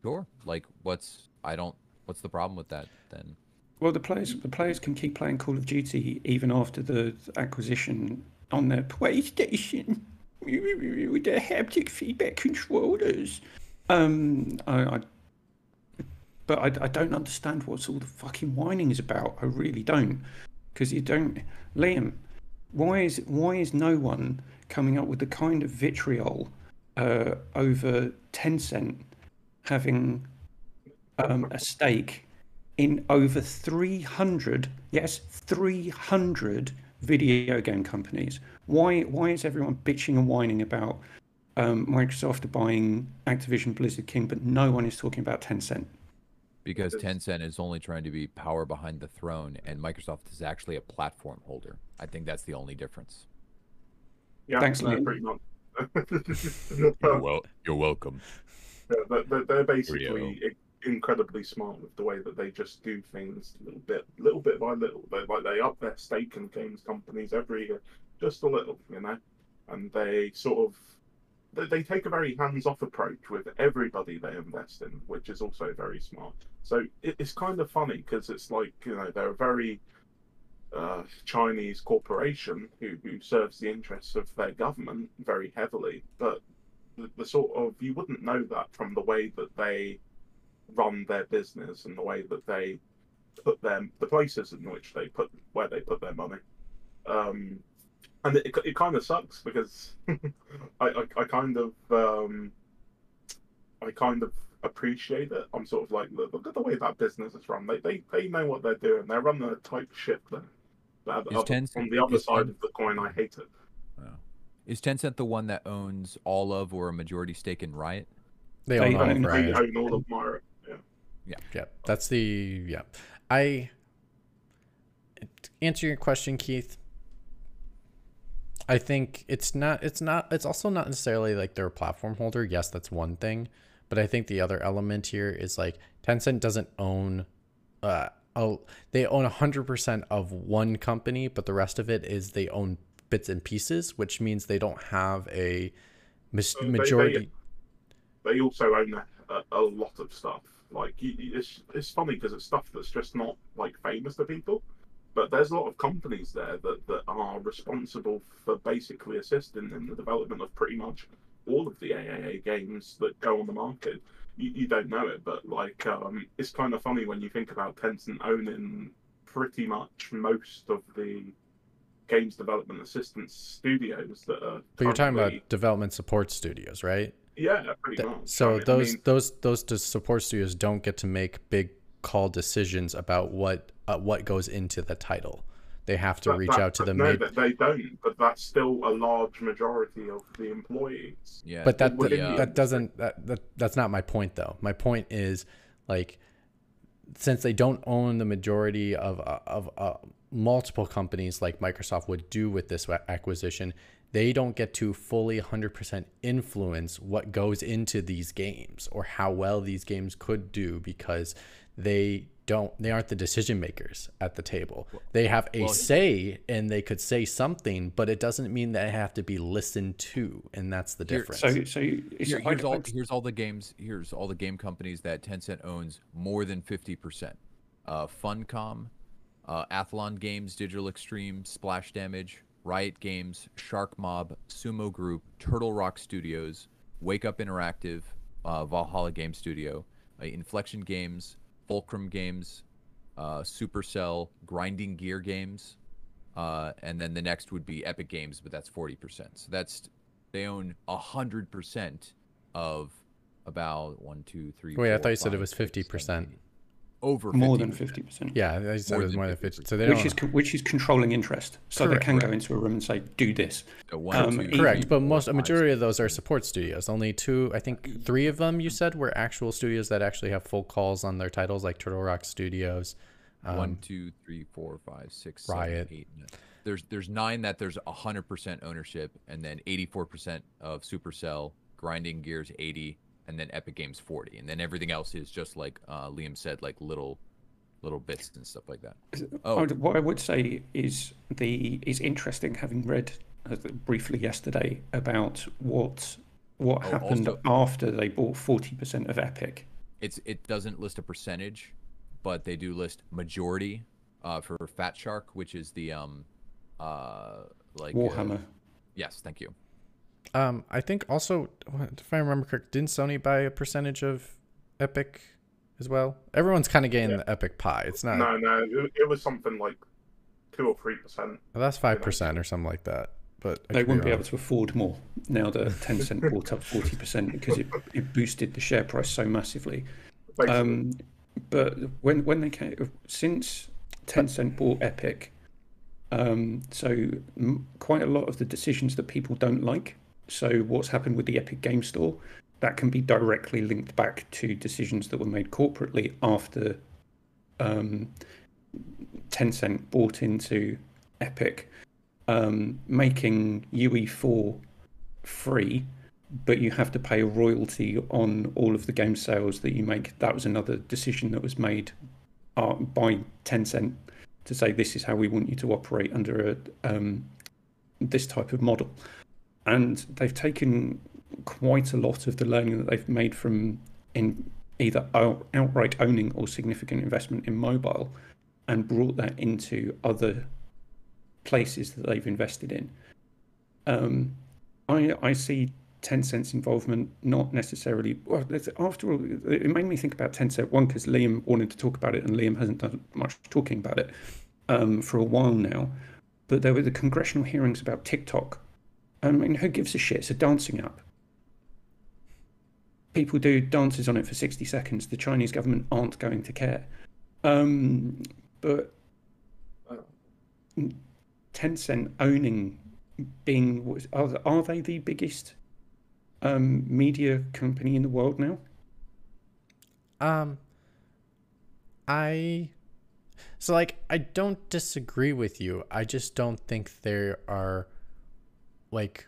sure like what's I don't. What's the problem with that then? Well, the players the players can keep playing Call of Duty even after the acquisition on their PlayStation with the haptic feedback controllers. Um, I, I but I, I don't understand what's all the fucking whining is about. I really don't, because you don't, Liam. Why is why is no one coming up with the kind of vitriol uh, over Tencent having um, a stake in over 300, yes, 300 video game companies. Why why is everyone bitching and whining about um, Microsoft buying Activision Blizzard King, but no one is talking about Tencent? Because Tencent is only trying to be power behind the throne, and Microsoft is actually a platform holder. I think that's the only difference. Yeah, Thanks, no, Liam. pretty much. You're, wel- you're welcome. Yeah, they're, they're, they're basically Rio. incredibly smart with the way that they just do things little bit, little bit by little. They like they up their stake in games companies every year, just a little, you know, and they sort of they, they take a very hands-off approach with everybody they invest in, which is also very smart. So it, it's kind of funny because it's like you know they're a very uh, Chinese corporation who, who serves the interests of their government very heavily, but the, the sort of you wouldn't know that from the way that they run their business and the way that they put them the places in which they put where they put their money. Um, and it, it kind of sucks because I, I, I kind of um, I kind of appreciate it. I'm sort of like look, look at the way that business is run. They, they they know what they're doing. They're running a tight ship there. But Is other- Tencent- on the other is side Ten- of the coin, I hate it. Is Tencent the one that owns all of or a majority stake in Riot? They, They own all own- of And Riot. they own all of my yeah. Yeah, that's the yeah. I to answer your question, Keith. I think it's not. It's not. It's also not necessarily like they're a platform holder. Yes, that's one thing, but I think the other element here is like Tencent doesn't own. Uh, oh, they own a hundred percent of one company, but the rest of it is they own bits and pieces, which means they don't have a Uh, they- they- majority. They also own a, a, lot of stuff. Like it's it's funny because it's stuff that's just not like famous to people. But there's a lot of companies there that, that are responsible for basically assisting in the development of pretty much all of the AAA games that go on the market. You, you don't know it, but like um, it's kind of funny when you think about Tencent owning pretty much most of the games development assistance studios that are. But you're talking about development support studios, right? yeah, pretty much. So I mean- I those mean, those those support studios don't get to make big call decisions about what uh, what goes into the title. They have to That- reach that- out to the no, mid. that they don't. But that's still a large majority of the employees. Yeah. But that would that, be- that doesn't that, that that's not my point though. My point is like since they don't own the majority of uh, of uh, multiple companies like Microsoft would do with this acquisition, they don't get to fully 100% influence what goes into these games or how well these games could do because they don't they aren't the decision makers at the table. They have a well- say and they could say something, but it doesn't mean that they have to be listened to, and that's the Here- difference. So, so it's, Here- here's all here's all the games here's all the game companies that Tencent owns more than 50%. Uh, Funcom, uh, Athlon Games, Digital Extreme, Splash Damage, Riot Games, Shark Mob, Sumo Group, Turtle Rock Studios, Wake Up Interactive, uh, Valhalla Game Studio, uh, Inflection Games, Fulcrum Games, uh, Supercell, Grinding Gear Games, uh, and then the next would be Epic Games, but that's 40%. So that's they own hundred percent of about one, two, three. Wait, I thought you said it was 50%. Seven, eight. Over more than 50%. fifty percent. Yeah, I said More it was than more than 50%. So they which is co- which is controlling interest. So Correct, they can go into a room and say, "Do this." So one, Um, two, correct, but most a majority of those are support studios. Only two, I think, three of them you said were actual studios that actually have full calls on their titles, like Turtle Rock Studios. Um, one, two, three, four, five, six, Riot. seven, eight, nine. There's there's nine that there's hundred percent ownership, and then eighty four percent of Supercell, Grinding Gears eighty, and then Epic Games forty, and then everything else is just like uh, Liam said, like little little bits and stuff like that. Oh. Oh, What I would say is the is interesting having read uh, briefly yesterday about what what Oh, happened also- after they bought forty percent of Epic. it's it doesn't list a percentage, but they do list majority uh, for Fat Shark, which is the um uh like uh, Warhammer. yes, thank you. Um, I think also, if I remember correct, didn't Sony buy a percentage of Epic as well? Everyone's kind of getting Yeah. the Epic pie. It's not. No, no, it, it was something like two or three percent. Well, that's five percent or something like that. But I They wouldn't be wrong. able to afford more now that Tencent bought up 40% because it, it boosted the share price so massively. Um, but when when they came since Tencent bought Epic, um, so m- quite a lot of the decisions that people don't like. So what's happened with the Epic Game Store, that can be directly linked back to decisions that were made corporately after um, Tencent bought into Epic, um, making UE4 free but you have to pay a royalty on all of the game sales that you make. That was another decision that was made uh, by Tencent to say this is how we want you to operate under a, um, this type of model. And they've taken quite a lot of the learning that they've made from in either out, outright owning or significant investment in mobile and brought that into other places that they've invested in. Um, I, I see Tencent's involvement not necessarily. Well, after all, it made me think about Tencent one because Liam wanted to talk about it, and Liam hasn't done much talking about it um, for a while now. But there were the congressional hearings about TikTok. I mean, who gives a shit? It's a dancing app. People do dances on it for 60 seconds. The Chinese government aren't going to care. Um, but Tencent owning being are, are they the biggest um, media company in the world now? Um, I so like I don't disagree with you. I just don't think there are like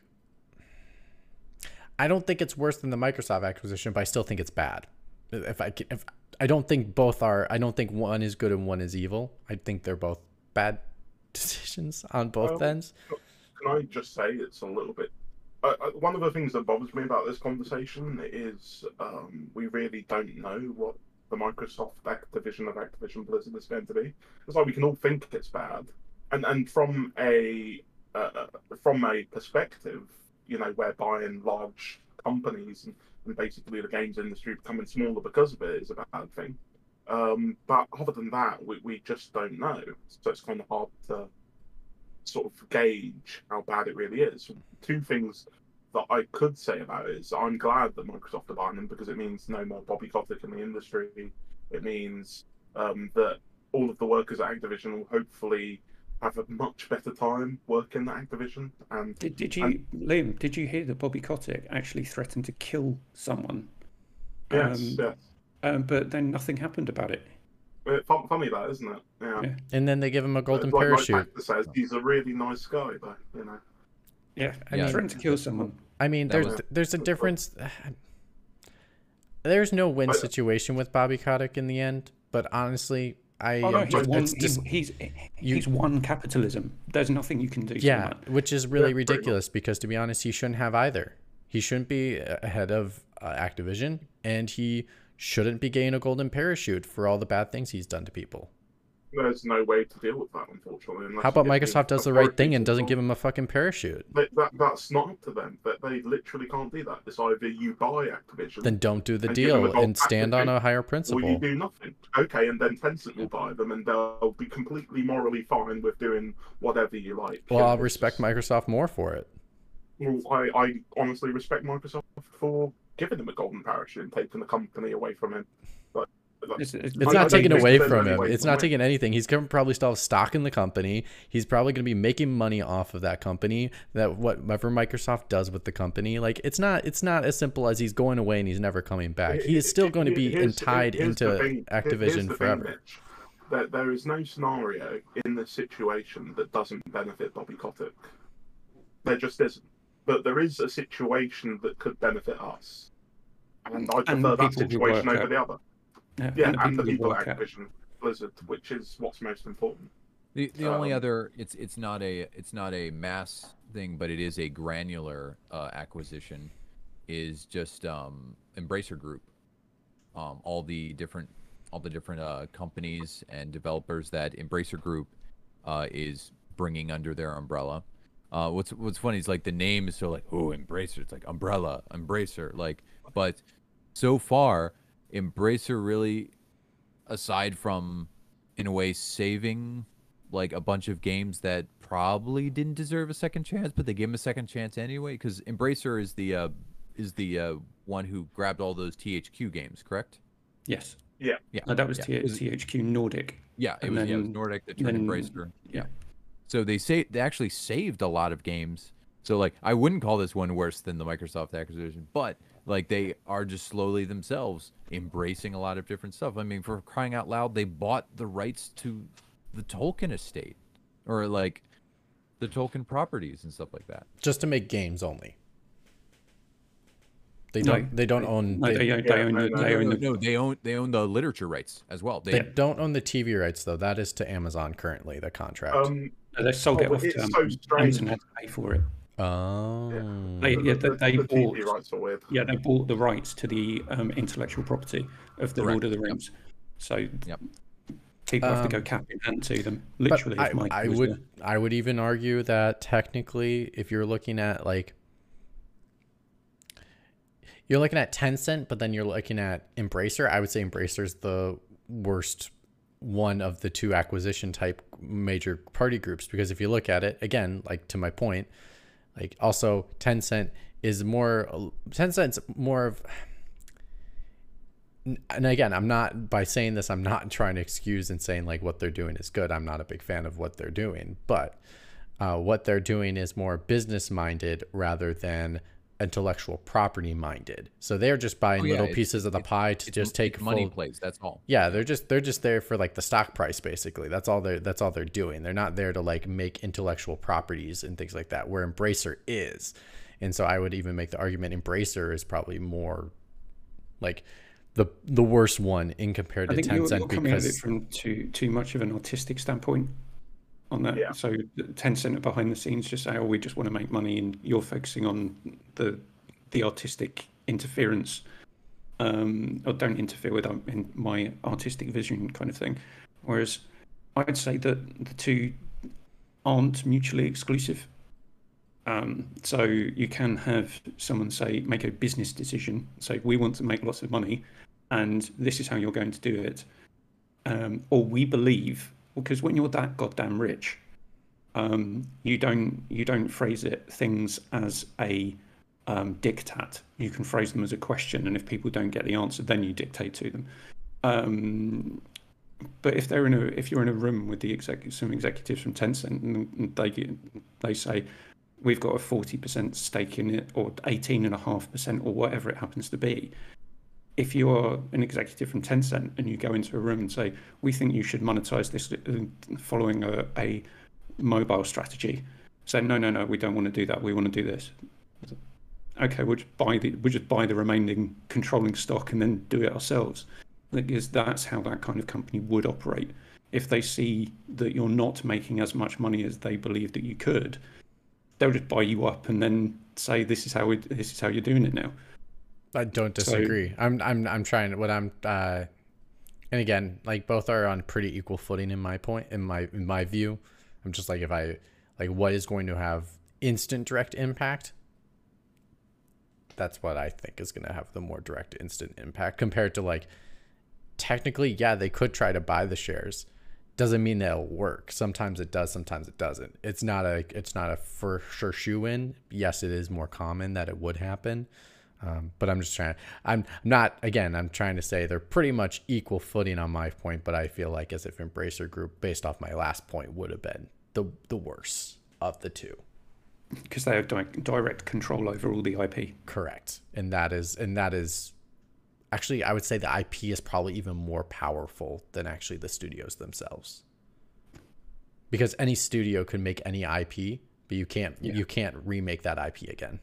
I don't think it's worse than the Microsoft acquisition, but I still think it's bad. If I can, if I don't think both are, I don't think one is good and one is evil. I think they're both bad decisions on both Well, ends. can I just say it's a little bit. Uh, one of the things that bothers me about this conversation is um, we really don't know what the Microsoft Activision of Activision Blizzard is going to be. It's like we can all think it's bad, and and from a uh, from a perspective, you know, where buying large companies and, and basically the games industry becoming smaller because of it is a bad thing. Um, but other than that, we, we just don't know. So it's kind of hard to sort of gauge how bad it really is. Two things that I could say about it is I'm glad that Microsoft are buying them because it means no more Bobby Kotick in the industry. It means um, that all of the workers at Activision will hopefully have a much better time working at Activision. And Did, did you, Liam? Did you hear that Bobby Kotick actually threatened to kill someone? yes, Um, yes. Um, but then nothing happened about it. Uh, funny that, isn't it? Yeah. Yeah. And then they give him a golden like, parachute. Like says, he's a really nice guy, though. You know. Yeah, I he mean- threatened to kill someone. I mean, there's was- there's a difference. There's no win situation with Bobby Kotick in the end, but honestly, I Oh no, am he's just, won. it's He's, just he's you- he's won capitalism. There's nothing you can do. to yeah, that. which is really Yeah, ridiculous because to be honest, he shouldn't have either. He shouldn't be ahead of uh, Activision, and he shouldn't be getting a golden parachute for all the bad things he's done to people. There's no way to deal with that, unfortunately. How about Microsoft does the right thing and doesn't give him a fucking parachute? They, that, that's not up to them. That they literally can't do that. It's either you buy Activision, Then don't do the And them deal and stand on a higher principle, or you do nothing. Okay, and then Tencent will buy them, and they'll be completely morally fine with doing whatever you like. Well, I'll respect Microsoft more for it. Well, I, I honestly respect Microsoft for giving him a golden parachute and taking the company away from him. But It's, it's, It's I- not I taken think away from him. way It's to not win. taking anything. He's gonna probably still have stock in the company. He's probably gonna be making money off of that company. That whatever Microsoft does with the company, like it's not. It's not as simple as he's going away and he's never coming back. He is still going to be Here's- tied here's into thing- Activision the thing, forever. Mitch. That there is no scenario in this situation that doesn't benefit Bobby Kotick. There just isn't. But there is a situation that could benefit us. And I And prefer that situation over at- the other. Yeah, Yeah, and the and the who people at work Activision Blizzard, which is what's most important. The the only Um, other it's it's not a it's not a mass thing, but it is a granular uh, acquisition. Is just um, Embracer Group. um, all the different all the different uh, companies and developers that Embracer Group uh, is bringing under their umbrella. Uh, what's what's funny is like the name is so like oh Embracer, it's like umbrella, Embracer, like but so far Embracer really, aside from in a way saving like a bunch of games that probably didn't deserve a second chance, but they gave them a second chance anyway. Because Embracer is the uh, is the uh, one who grabbed all those THQ games, correct? Yes. Yeah. Yeah. No, that was yeah. T- was- THQ Nordic. Yeah, it And was, yeah, it was Nordic that turned then- Embracer. yeah. So they say they actually saved a lot of games. So like I wouldn't call this one worse than the Microsoft acquisition, but like they are just slowly themselves embracing a lot of different stuff. I mean, for crying out loud, they bought the rights to the Tolkien estate or like the Tolkien properties and stuff like that. just to make games only. They don't. They don't own. No, they, they, own- they own, no, the, no, they own no, the, they own they own the literature rights as well. They, they don't own the TV rights though. That is to Amazon currently. The contract. Um, no, they sold Oh, it off it's to so Amazon. strange. Amazon had to pay for it. Oh. They- yeah, the, they the TV bought- rights are weird. Yeah, they bought the rights to the um, intellectual property of the Correct. Lord of the Yep. Rings. So Yep. people have to go Um, cap in hand to them. But Literally, I, Mike I would there. I would even argue that technically, if you're looking at like you're looking at Tencent, but then you're looking at Embracer, I would say Embracer's the worst one of the two acquisition type major party groups because if you look at it again, like to my point, like also Tencent is more Tencent's more of and again, I'm not by saying this, I'm not trying to excuse and saying like what they're doing is good. I'm not a big fan of what they're doing, but uh, what they're doing is more business minded rather than intellectual property minded. So they're just buying Oh, yeah, little pieces of the pie to just take it's money full, plays. That's all. yeah, they're just they're just there for like the stock price basically. That's all they're that's all they're doing. They're not there to like make intellectual properties and things like that. Where Embracer is, and so I would even make the argument Embracer is probably more like the the worst one in compared to think you're, Tencent you're coming at it because from too too much of an artistic standpoint on that. Yeah. So Tencent are behind the scenes just say, "Oh, we just want to make money," and you're focusing on the the artistic interference, um, or don't interfere with in my artistic vision kind of thing. Whereas I'd say that the two aren't mutually exclusive. Um, so you can have someone say make a business decision, say we want to make lots of money, and this is how you're going to do it. Um, or we believe because when you're that goddamn rich, um, you don't you don't phrase it things as a um, diktat. You can phrase them as a question, and if people don't get the answer, then you dictate to them. Um, but if they're in a if you're in a room with the exec, some executives from Tencent and they they say we've got a 40% stake in it or 18.5% or whatever it happens to be if you're an executive from Tencent and you go into a room and say we think you should monetize this uh, following a, a mobile strategy say no no no we don't want to do that we want to do this. Okay we'll just buy the we'll just buy the remaining controlling stock and then do it ourselves. Because that's how that kind of company would operate. If they see that you're not making as much money as they believe that you could they'll just buy you up and then say this is how we, this is how you're doing it now I don't So- disagree. I'm I'm I'm trying what I'm uh and again, like both are on pretty equal footing in my point in my in my view. I'm just like if I like what is going to have instant direct impact that's what I think is going to have the more direct instant impact compared to like technically yeah, they could try to buy the shares. Doesn't mean it'll work. Sometimes it does, sometimes it doesn't. It's not a it's not a for sure shoe in. Yes, it is more common that it would happen. Um, but I'm just trying. I'm not again. I'm trying to say they're pretty much equal footing on my point. But I feel like as if Embracer Group, based off my last point, would have been the the worst of the two. because they have di- direct control over all the IP. Correct, and that is and that is actually I would say the IP is probably even more powerful than actually the studios themselves. Because any studio can make any IP, but you can't Yeah. you can't remake that IP again.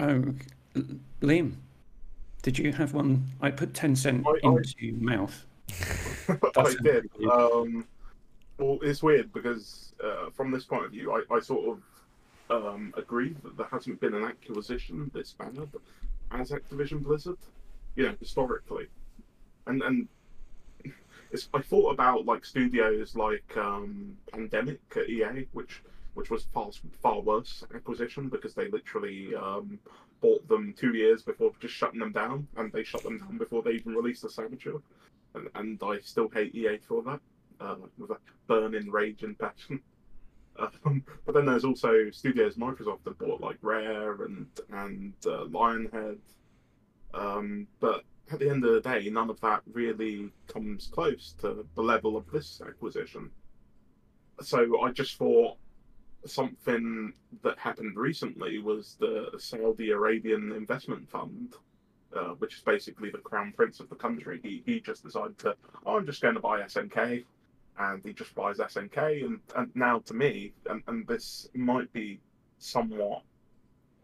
Oh, Liam, did you have one? I put ten cent I- I- into mouth. I did. Um, well, it's weird because uh, from this point of view, I, I sort of um, agree that there hasn't been an acquisition this banner. As Activision Blizzard, you know, historically, and and it's, I thought about like studios like um, Pandemic at EA, which which was far far worse acquisition because they literally um, bought them two years before just shutting them down, and they shut them down before they even released the Saboteur, and, and I still hate EA for that uh, with a burning rage and passion. Um, but then there's also studios Microsoft that bought like Rare and and uh, Lionhead. Um, but at the end of the day, none of that really comes close to the level of this acquisition. So I just thought something that happened recently was the Saudi Arabian Investment Fund, uh, which is basically the crown prince of the country. He, he just decided to, oh, I'm just going to buy SNK. And he just buys SNK. And, and now to me, and, and this might be somewhat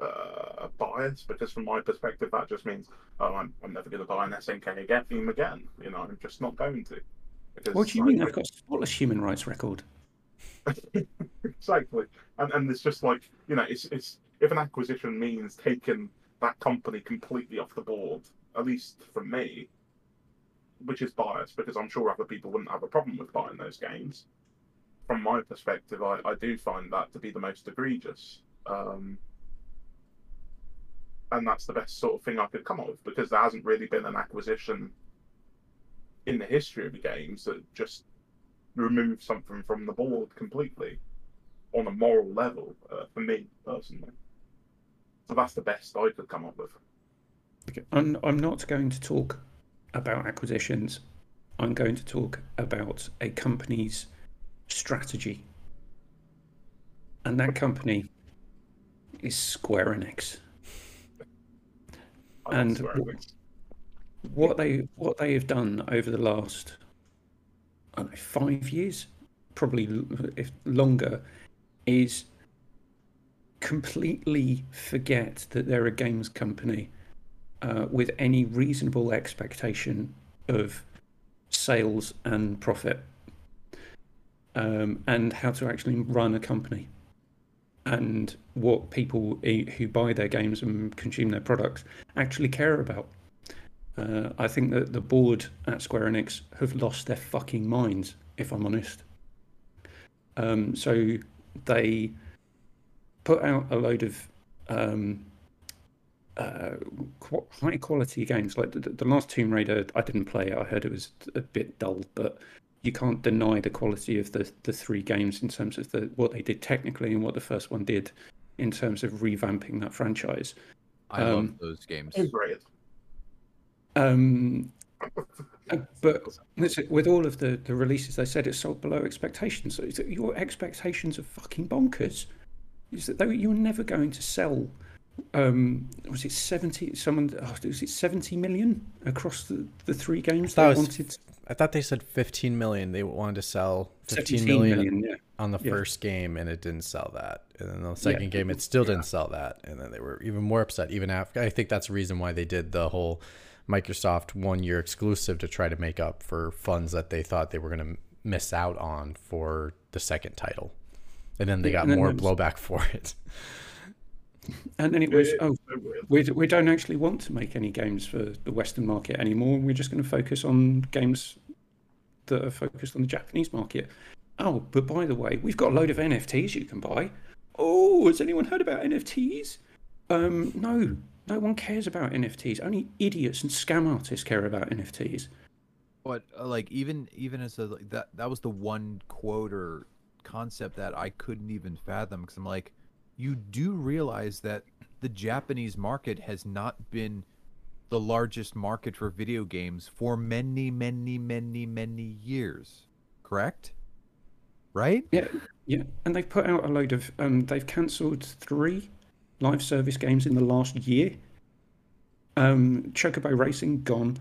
uh, biased because from my perspective, that just means, oh, I'm, I'm never going to buy an SNK again, again. You know, I'm just not going to. Because what do you mean? I've got a spotless human rights record. Exactly, and and it's just like you know, it's it's if an acquisition means taking that company completely off the board, at least for me, which is biased because I'm sure other people wouldn't have a problem with buying those games. From my perspective, I, I do find that to be the most egregious. Um, and that's the best sort of thing I could come up with because there hasn't really been an acquisition in the history of the games that just remove something from the board completely on a moral level uh, for me personally. So that's the best I could come up with. Okay. I'm, I'm not going to talk about acquisitions. I'm going to talk about a company's strategy. And that company is Square Enix. and what, what they what they have done over the last know, five years, probably if longer, is completely forget that they're a games company uh, with any reasonable expectation of sales and profit um, and how to actually run a company and what people who buy their games and consume their products actually care about. Uh, I think that the board at Square Enix have lost their fucking minds, if I'm honest. Um, so they put out a load of um, uh, high quality games. Like the, the, last Tomb Raider, I didn't play it. I heard it was a bit dull, but you can't deny the quality of the, the three games in terms of the what they did technically and what the first one did in terms of revamping that franchise. I um, love those games. Um, uh, but with all of the, the releases, they said it sold below expectations. So your expectations are fucking bonkers. Is that you're never going to sell? Um, was it seventy? Someone oh, was it seventy million across the, the three games they was, wanted? I thought they said fifteen million. They wanted to sell fifteen million, million yeah. on the yeah. first game, and it didn't sell that. And then the second yeah. game, it still didn't sell that. And then they were even more upset. Even after, I think that's the reason why they did the whole Microsoft one year exclusive to try to make up for funds that they thought they were going to miss out on for the second title. And then they yeah, got more blowback for it. And then it was, oh, we, we don't actually want to make any games for the Western market anymore. We're just going to focus on games that are focused on the Japanese market. Oh, but by the way, we've got a load of NFTs you can buy. Oh, has anyone heard about NFTs? Um, no, no one cares about NFTs. Only idiots and scam artists care about NFTs. But uh, like even even as a like, that that was the one quote or concept that I couldn't even fathom because I'm like, you do realize that the Japanese market has not been the largest market for video games for many, many, many, many years. Correct? Right? Yeah, yeah. And they've put out a load of um they've cancelled three live service games in the last year. Um, Chocobo Racing gone.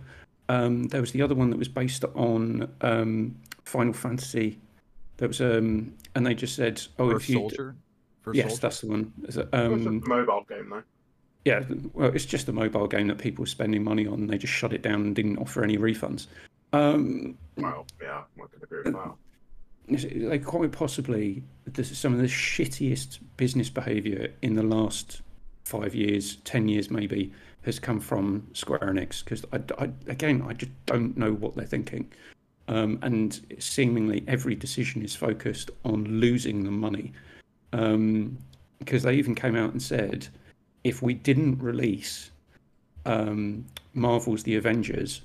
Um, there was the other one that was based on um, Final Fantasy. There was um, and they just said, "Oh, First if you Soldier." First yes, Soldier? that's the one. Is it, um, it's a mobile game though. Yeah, well, it's just a mobile game that people were spending money on. and They just shut it down and didn't offer any refunds. Um, well, yeah, I can agree with that like quite possibly this is some of the shittiest business behavior in the last five years, ten years maybe, has come from Square Enix because I, I, again I just don't know what they're thinking, um, and seemingly every decision is focused on losing the money, because they even came out and said if we didn't release um, Marvel's The Avengers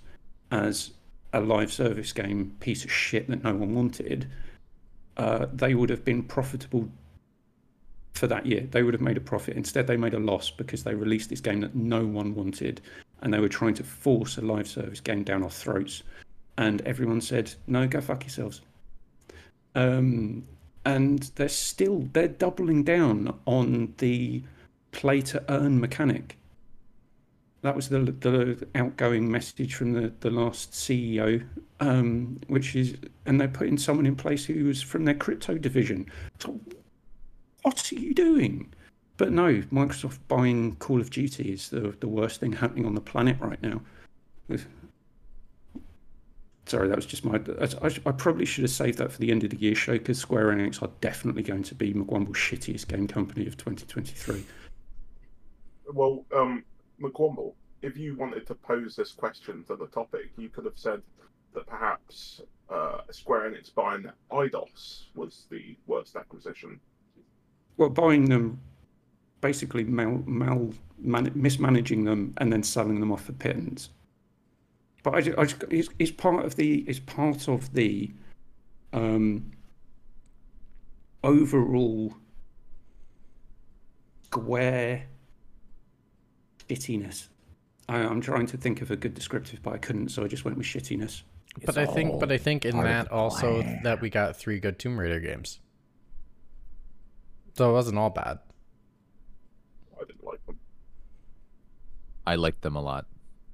as a live service game piece of shit that no one wanted, uh, they would have been profitable for that year. They would have made a profit. Instead, they made a loss because they released this game that no one wanted, and they were trying to force a live service game down our throats. And everyone said, "No, go fuck yourselves." Um, and they're still they're doubling down on the play to earn mechanic. That was the the outgoing message from the, the last CEO, um, which is, and they're putting someone in place who was from their crypto division. So, what are you doing? But no, Microsoft buying Call of Duty is the the worst thing happening on the planet right now. Sorry, that was just my. I, I probably should have saved that for the end of the year show because Square Enix are definitely going to be McWomble's shittiest game company of 2023. Well, um, McWomble, if you wanted to pose this question to the topic, you could have said that perhaps uh, Square Enix buying Eidos was the worst acquisition. Well, buying them, basically mal, mal man, mismanaging them and then selling them off for pittance. But I, I it's, it's part of the it's part of the um, overall square shittiness. I, I'm trying to think of a good descriptive, but I couldn't, so I just went with shittiness. But I think, but I think in that also that we got three good Tomb Raider games, so it wasn't all bad. I didn't like them. I liked them a lot.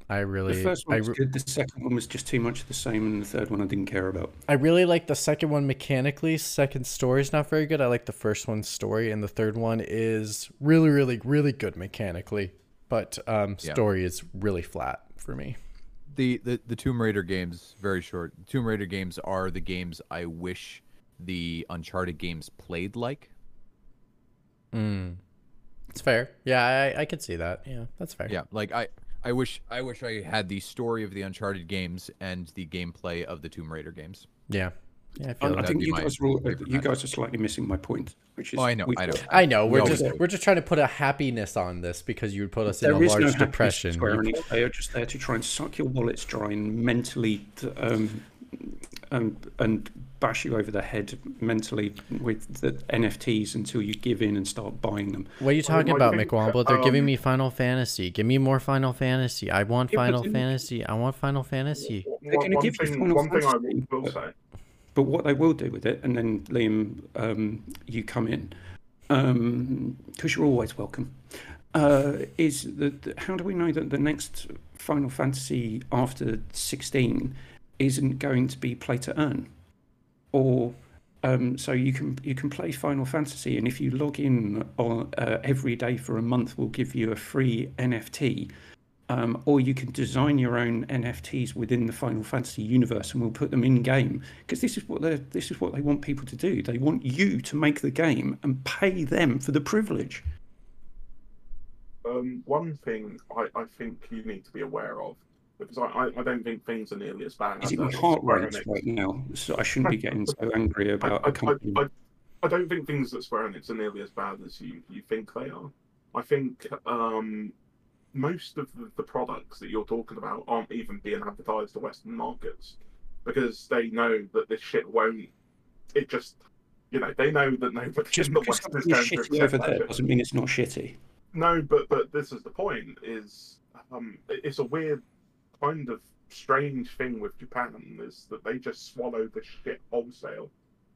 I really, The first I, one was re- good. The second one was just too much of the same, and the third one I didn't care about. I really like the second one mechanically. Second story's not very good. I like the first one's story, and the third one is really, really, really good mechanically. But um, Yeah. story is really flat for me. The, the the Tomb Raider games, very short. Tomb Raider games are the games I wish the Uncharted games played like. Mm. It's fair. Yeah, I, I could see that. Yeah, that's fair. Yeah, like I I wish I wish I had the story of the Uncharted games and the gameplay of the Tomb Raider games. Yeah. Yeah, I I, feel I that. think you guys are all, you guys are slightly missing my point, which is Oh, I know, we've I know. got- I know. We're We just we're just trying to put a happiness on this because you would put us in a is no large happiness depression. You- Enix. They are just there to try and suck your wallets dry and mentally um, um, and bash you over the head mentally with the NFTs until you give in and start buying them. What are you talking I about, think, McWomble? They're giving um, me Final Fantasy. Give me more Final Fantasy. I want Final Fantasy. I want Final Fantasy. They're One- gonna one give you thing, Final one thing I Fantasy, will but- what they will do with it, and then Liam, um, you come in, because you're always welcome, uh, is that how do we know that the next Final Fantasy after 16 isn't going to be play to earn? Or um, so you can you can play Final Fantasy, and if you log in on, uh, every day for a month, we'll give you a free NFT. Um, or you can design your own NFTs within the Final Fantasy universe, and we'll put them in game because this is what they this is what they want people to do. They want you to make the game and pay them for the privilege. Um, one thing I, I think you need to be aware of, because I, I, don't think things are nearly as bad. Is it my heart rate right now? So I shouldn't be getting so angry about I, a company. I, don't think things at Square Enix are nearly as bad as you, you think they are. I think um, most of the, the products that you're talking about aren't even being advertised to Western markets because they know that this shit won't. It just, you know, they know that nobody Just in the West is going to shitty over accept that there doesn't mean it's not shitty. No, but but this is the point. Is um, it's a weird kind of strange thing with Japan is that they just swallow the shit wholesale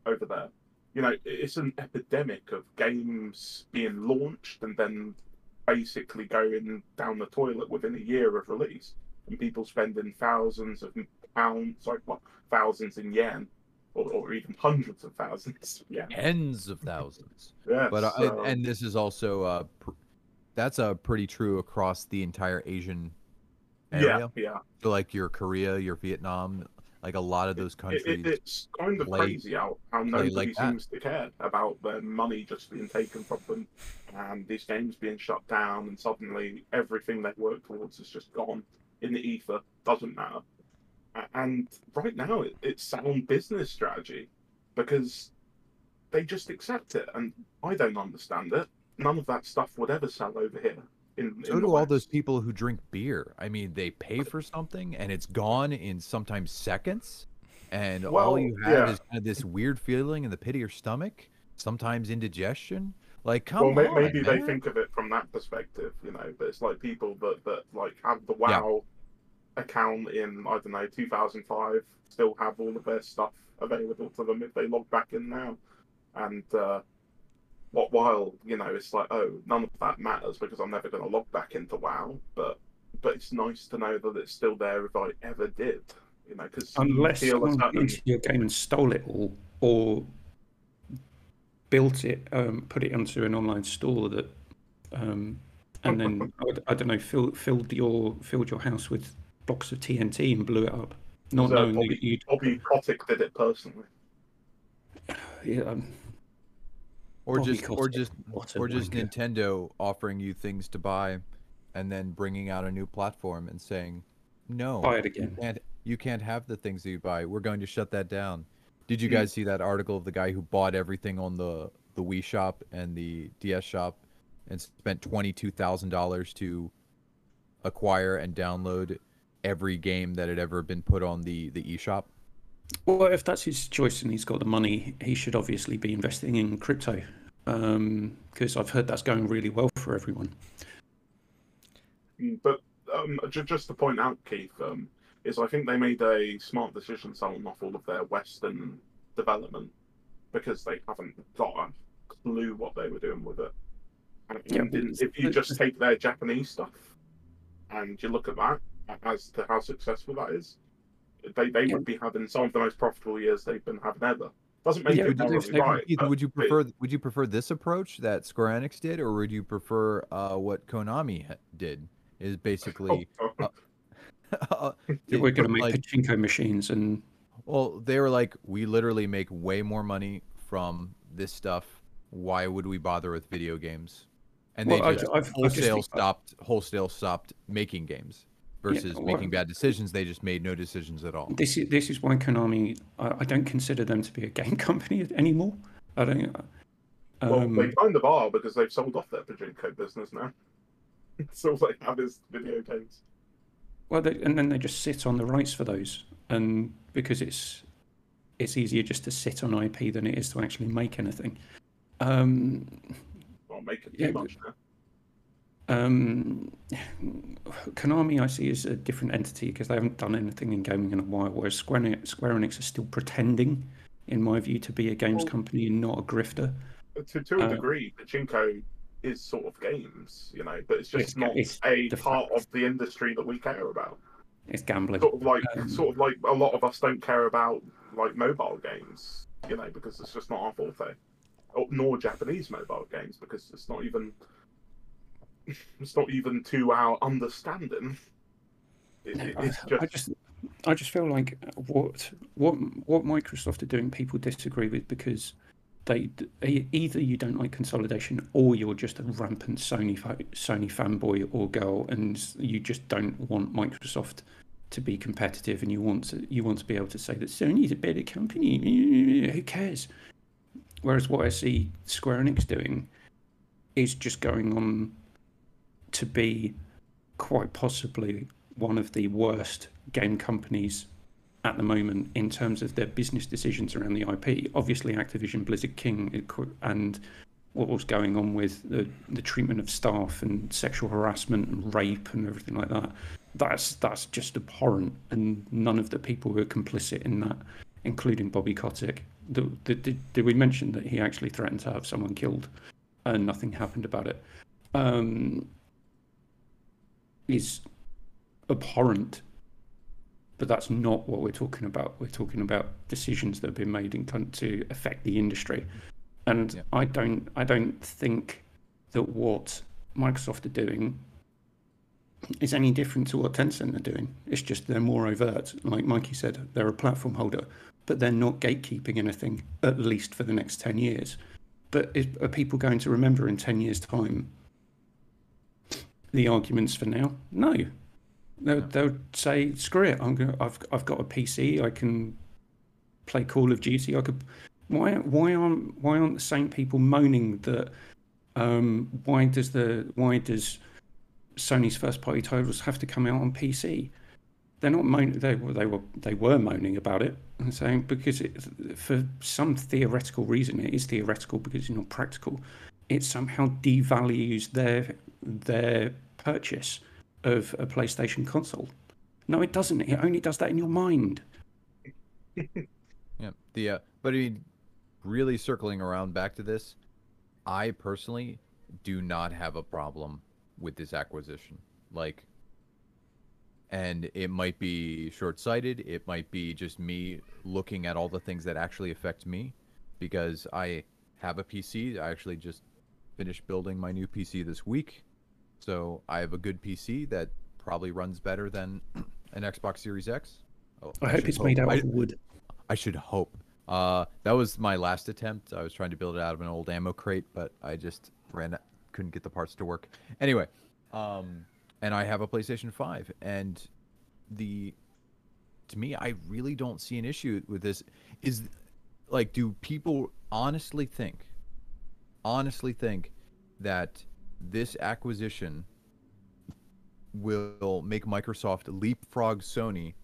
over there. You know, it's an epidemic of games being launched and then basically going down the toilet within a year of release, and people spending thousands of pounds, like what, thousands in yen, or, or even hundreds of thousands. Yeah, Tens of thousands. yeah. But uh, so- and, and this is also uh, pr- that's uh, pretty true across the entire Asian area. yeah, yeah. So like your Korea, your Vietnam, Like a lot of those countries. it, it's kind of play- crazy how, how nobody like seems to care about their money just being taken from them and these games being shut down and suddenly everything they worked towards is just gone in the ether. Doesn't matter. And right now it, it's sound business strategy because they just accept it and I don't understand it. None of that stuff would ever sell over here. In, so in do all those people who drink beer. I mean, they pay for something and it's gone in sometimes seconds, and all you have yeah. is kind of this weird feeling in the pit of your stomach, sometimes indigestion. Like, come well, on, maybe they think of it from that perspective, you know. But it's like people that that like have the Yeah. WoW account in I don't know 2005 still have all of their stuff available to them if they log back in now, and uh, what while you know it's like oh none of that matters because I'm never going to log back into WoW, but but it's nice to know that it's still there if I ever did, you know, because Unless someone certain- into your game and stole it all, or built it, um, put it onto an online store that, um, and then I don't know, fill, filled your filled your house with blocks of TNT and blew it up, not So knowing Bobby- that you. Bobby Kotick did it personally. Yeah, um, or just or just what or just wanker. Nintendo offering you things to buy, and then bringing out a new platform and saying, "No, Buy it you again. can't you can't have the things that you buy. We're going to shut that down." Did you Hmm. guys see that article of the guy who bought everything on the the Wii shop and the DS shop, and spent twenty two thousand dollars to acquire and download every game that had ever been put on the the eShop? Well, if that's his choice and he's got the money, he should obviously be investing in crypto, because I've heard that's going really well for everyone. Mm, But um, just to point out, Keith, um, is I think they made a smart decision selling off all of their Western development because they haven't got a clue what they were doing with it. And Yeah, and but in- it's- if you just take their Japanese stuff and you look at that as to how successful that is, they, they Yeah. would be having some of the most profitable years they've been having ever. Doesn't make Yeah, it but right. Ethan, would you it- prefer would you prefer this approach that Square Enix did, or would you prefer uh, what Konami did? Is basically Oh, uh, Yeah, we're going to make like, pachinko machines and well, they were like, we literally make way more money from this stuff. Why would we bother with video games? And they Well, I- just I've- I just wholesale stopped wholesale stopped making games versus well- making bad decisions. They just made no decisions at all. this is this is why Konami. I, I don't consider them to be a game company anymore. I don't. Well, Um, they kind of are because they've sold off their pachinko business now. so all they have is video games. Well, they, and then they just sit on the rights for those, and because it's it's easier just to sit on IP than it is to actually make anything. Um, Not making too Yeah, much now. Um, Konami, I see is a different entity because they haven't done anything in gaming in a while, whereas Square Enix, Square Enix are still pretending, in my view, to be a games Well- company and not a grifter. To to a uh, degree, pachinko is sort of games, you know, but it's just It's- not it's a part fact. of the industry that we care about. It's gambling. Sort of like Um, sort of like a lot of us don't care about like mobile games, you know, because it's just not our forte. Or, nor Japanese mobile games because it's not even it's not even to our understanding. It, it- it's I, just, I just, I just feel like what what what Microsoft are doing, people disagree with because they either you don't like consolidation or you're just a rampant Sony Sony fanboy or girl, and you just don't want Microsoft to be competitive, and you want to you want to be able to say that Sony's a better company. Who cares? Whereas what I see Square Enix doing is just going on to be quite possibly one of the worst game companies at the moment in terms of their business decisions around the IP. Obviously, Activision Blizzard King and what was going on with the, the treatment of staff and sexual harassment and rape and everything like that. That's that's just abhorrent, and none of the people who are complicit in that, including Bobby Kotick. The, the, did, did we mention that he actually threatened to have someone killed, and nothing happened about it? Um, is abhorrent but that's not what we're talking about. We're talking about decisions that have been made in to affect the industry, and Yeah. I don't, I don't think that what Microsoft are doing. is any different to what Tencent are doing. It's just they're more overt. Like Mikey said, they're a platform holder, but they're not gatekeeping anything, at least for the next 10 years. But is, are people going to remember in 10 years' time the arguments for now? No. They'll, they'll say, screw it, I'm gonna, I've, I've got a PC, I can play Call of Duty. I could. Why, why, aren't, why aren't the same people moaning that um, why does the why does Sony's first party titles have to come out on PC? They're not moaning. They were they were they were moaning about it and saying because it, for some theoretical reason it is theoretical because it's not practical. It somehow devalues their their purchase of a PlayStation console. No, it doesn't. It only does that in your mind. Yeah. The uh, but I mean, really circling around back to this, I personally do not have a problem with this acquisition. Like, and it might be short-sighted. It might be just me looking at all the things that actually affect me, because I have a PC. I actually just finished building my new PC this week, so I have a good PC that probably runs better than an Xbox Series X. Oh, I, hope should it's made out I- of wood. I should hope. Uh, that was my last attempt. I was trying to build it out of an old ammo crate, but I just ran couldn't get the parts to work. Anyway, um, and I have a PlayStation 5, and the to me, I really don't see an issue with this. Is like, do people honestly think, honestly think that this acquisition will make Microsoft leapfrog Sony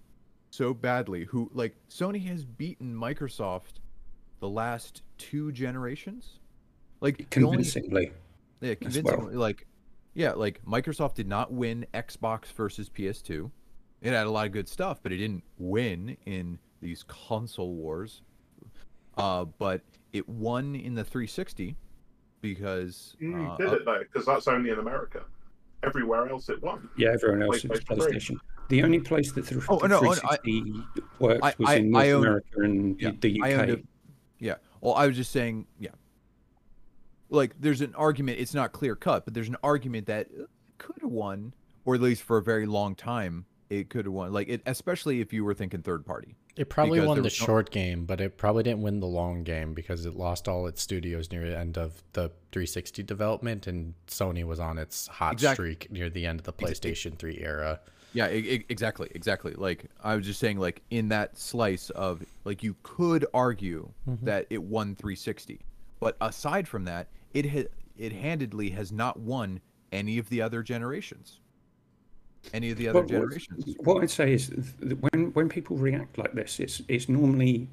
so badly who like Sony has beaten Microsoft the last two generations? Like the only- Convincingly. yeah convincingly like yeah like Microsoft did not win Xbox versus PS2 it had a lot of good stuff but it didn't win in these console wars. Uh but it won in the 360 because Mm, uh, did it though? Because that's only in America. Everywhere else it won. Yeah, everyone else is PlayStation. PlayStation. The only place that the, Oh, no, oh, no, 360 worked I- was I- in North I own- America and yeah, the UK. a- Yeah. Well, I was just saying, yeah. Like, there's an argument. It's not clear cut, but there's an argument that could have won, or at least for a very long time, it could have won. Like, it, especially if you were thinking third party. It probably won the no- short game, but it probably didn't win the long game because it lost all its studios near the end of the 360 development, and Sony was on its hot Exact- streak near the end of the PlayStation 3 era. Yeah, e- exactly, exactly. Like, I was just saying, like, in that slice of, like, you could argue mm-hmm. that it won 360, but aside from that, it ha- it handedly has not won any of the other generations. Any of the other what- generations. What I'd say is that when when people react like this, it's it's normally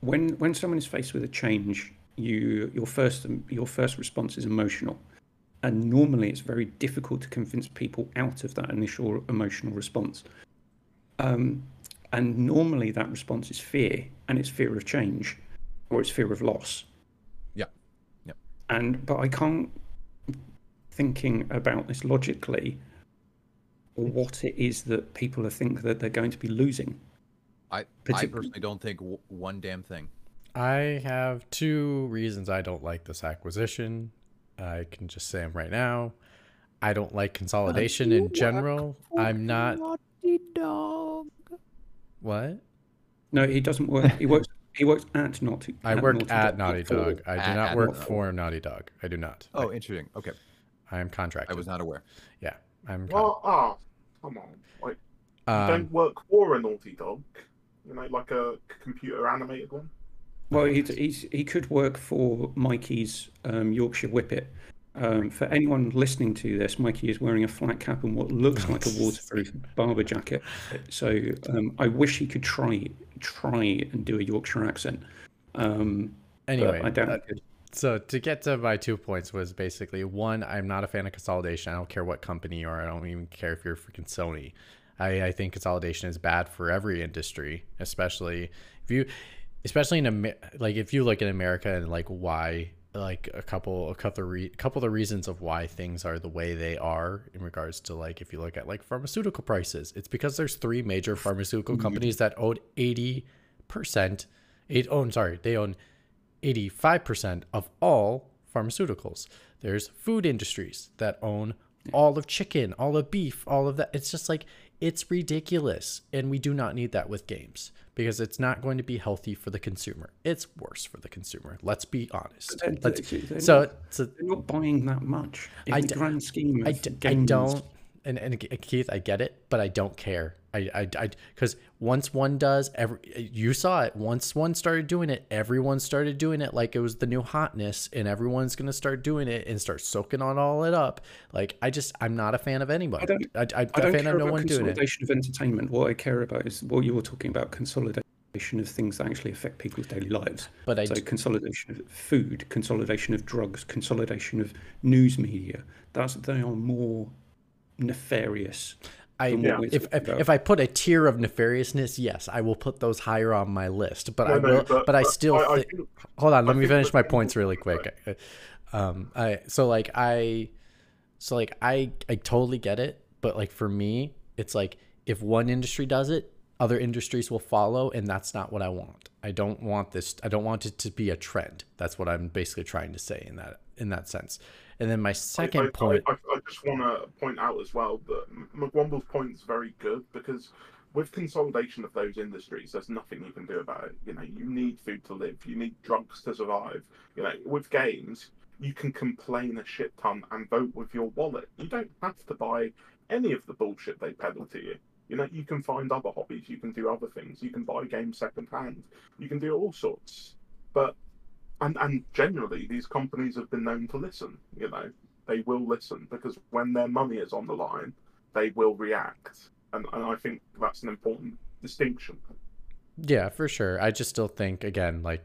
when when someone is faced with a change, you your first your first response is emotional, and normally it's very difficult to convince people out of that initial emotional response. Um, and normally that response is fear, and it's fear of change, or it's fear of loss. Yeah. Yep. And but I can't thinking about this logically what it is that people think that they're going to be losing. I, I personally don't think w- one damn thing. I have two reasons I don't like this acquisition. I can just say them right now. I don't like consolidation in general. I'm not. Naughty dog. What? No, he doesn't work. He works. He works at Naughty. I at work Naughty at Dog, Naughty not for- Dog. I do At- not at work Naughty Dog. for Naughty Dog. I do not. Oh, interesting. Okay, I am contracted. I was not aware. Yeah, I'm. Con- Well, ah, come on. Like, um, don't work for a Naughty Dog. You know, like a computer animated one. Well, he he's, he could work for Mikey's um, Yorkshire Whippet. Um, for anyone listening to this, Mikey is wearing a flat cap and what looks like a waterproof Barbour jacket. So um, I wish he could try try and do a Yorkshire accent. Um, anyway, I doubt uh, he could. So to get to my two points was basically one, I'm not a fan of consolidation. I don't care what company you are. I don't even care if you're freaking Sony. I, I think consolidation is bad for every industry, especially if you, especially in Amer- like if you look at America and like why like a couple a couple of re- couple of the reasons of why things are the way they are in regards to like if you look at like pharmaceutical prices, it's because there's three major pharmaceutical mm-hmm. companies that own eighty percent. it own oh, sorry, they own 85% of all pharmaceuticals. There's food industries that own all of chicken, all of beef, all of that. It's just like it's ridiculous, and we do not need that with games because it's not going to be healthy for the consumer. It's worse for the consumer. Let's be honest. Uh, they're- Let's, they're- so, not- so They're not buying that much. In I the d- grand scheme of I, d- I games. don't and, and Keith, I get it, but I don't care. I I I because once one does, every you saw it. Once one started doing it, everyone started doing it like it was the new hotness, and everyone's gonna start doing it and start soaking on all it up. Like I just, I'm not a fan of anybody. I don't- I, I, I a don't fan care of no about one doing it. consolidation of entertainment. What I care about is what you were talking about consolidation of things that actually affect people's daily lives. But I so d- consolidation of food, consolidation of drugs, consolidation of news media. That's they are more nefarious. I than if if, if I put a tier of nefariousness, yes, I will put those higher on my list. But I No, no, will, but, but- I still I- I thi- think- hold on. I Let me finish my points really quick. Um, I so like I, so like I I totally get it, but like for me, it's like if one industry does it, other industries will follow, and that's not what I want. I don't want this. I don't want it to be a trend. That's what I'm basically trying to say in that in that sense. And then my second I, point. I, I, I just want to point out as well that McWomble's point is very good because with consolidation of those industries, there's nothing you can do about it. You know, you need food to live, you need drugs to survive. You know, with games, you can complain a shit ton and vote with your wallet. You don't have to buy any of the bullshit they peddle to you. You know, you can find other hobbies, you can do other things, you can buy games secondhand, you can do all sorts. But and and generally these companies have been known to listen you know they will listen because when their money is on the line they will react and, and i think that's an important distinction Yeah, for sure. I just still think again, like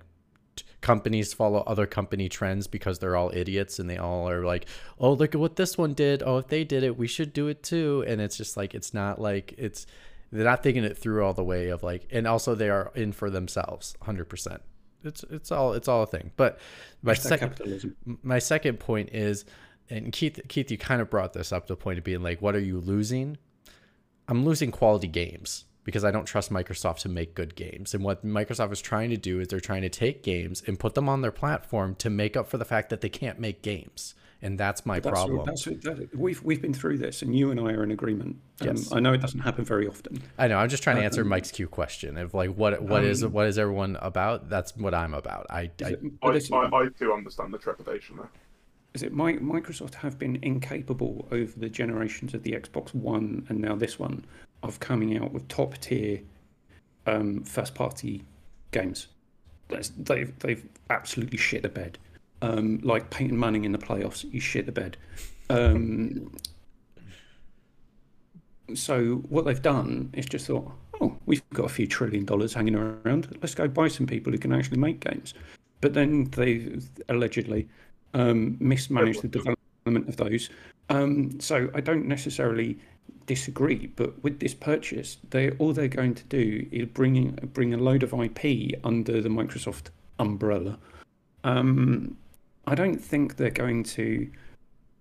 companies follow other company trends because they're all idiots and they all are like, "Oh, look at what this one did. Oh, if they did it, we should do it too." And it's just like it's not like it's they're not thinking it through all the way of like and also they are in for themselves 100%. It's it's all it's all a thing. But my second capitalism. my second point is and Keith Keith you kind of brought this up to the point of being like what are you losing? I'm losing quality games because I don't trust Microsoft to make good games. And what Microsoft is trying to do is they're trying to take games and put them on their platform to make up for the fact that they can't make games. And that's my That's, problem. That's, that, we've we've been through this, and you and I are in agreement. Um, Yes. I know it doesn't happen very often. I know. I'm just trying to answer Um, Mike's Q question of like what what is um, what is everyone about? That's what I'm about. I, I it, I, listen, I, I do understand the trepidation there is it Mi- Microsoft have been incapable over the generations of the Xbox One and now this one of coming out with top tier um, first party games. That's, they've they've absolutely shit the bed. Um, like Peyton Manning in the playoffs, you shit the bed. Um, so what they've done is just thought, oh, we've got a few trillion dollars hanging around. Let's go buy some people who can actually make games. But then they allegedly um, mismanaged the development of those. Um, so I don't necessarily disagree, but with this purchase, they all they're going to do is bring bring a load of IP under the Microsoft umbrella. Um, I don't think they're going to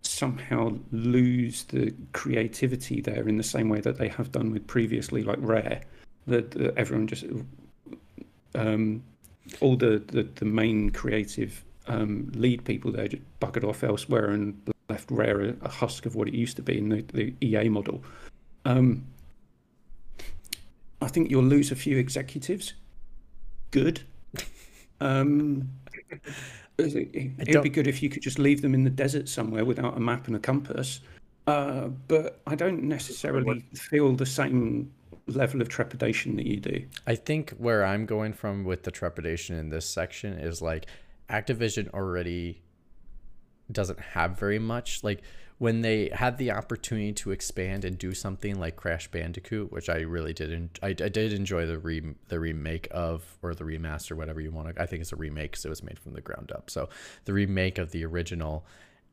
somehow lose the creativity there in the same way that they have done with previously, like Rare. That, that everyone just um, all the, the, the main creative um, lead people there just buggered off elsewhere and left Rare a, a husk of what it used to be in the, the EA model. Um, I think you'll lose a few executives. Good. Um, it, would be good if you could just leave them in the desert somewhere without a map and a compass. Uh, but I don't necessarily feel the same level of trepidation that you do. I think where I'm going from with the trepidation in this section is like Activision already doesn't have very much. Like when they had the opportunity to expand and do something like Crash Bandicoot, which I really did, en- I, I did enjoy the re the remake of or the remaster, whatever you want to. I think it's a remake because it was made from the ground up. So the remake of the original.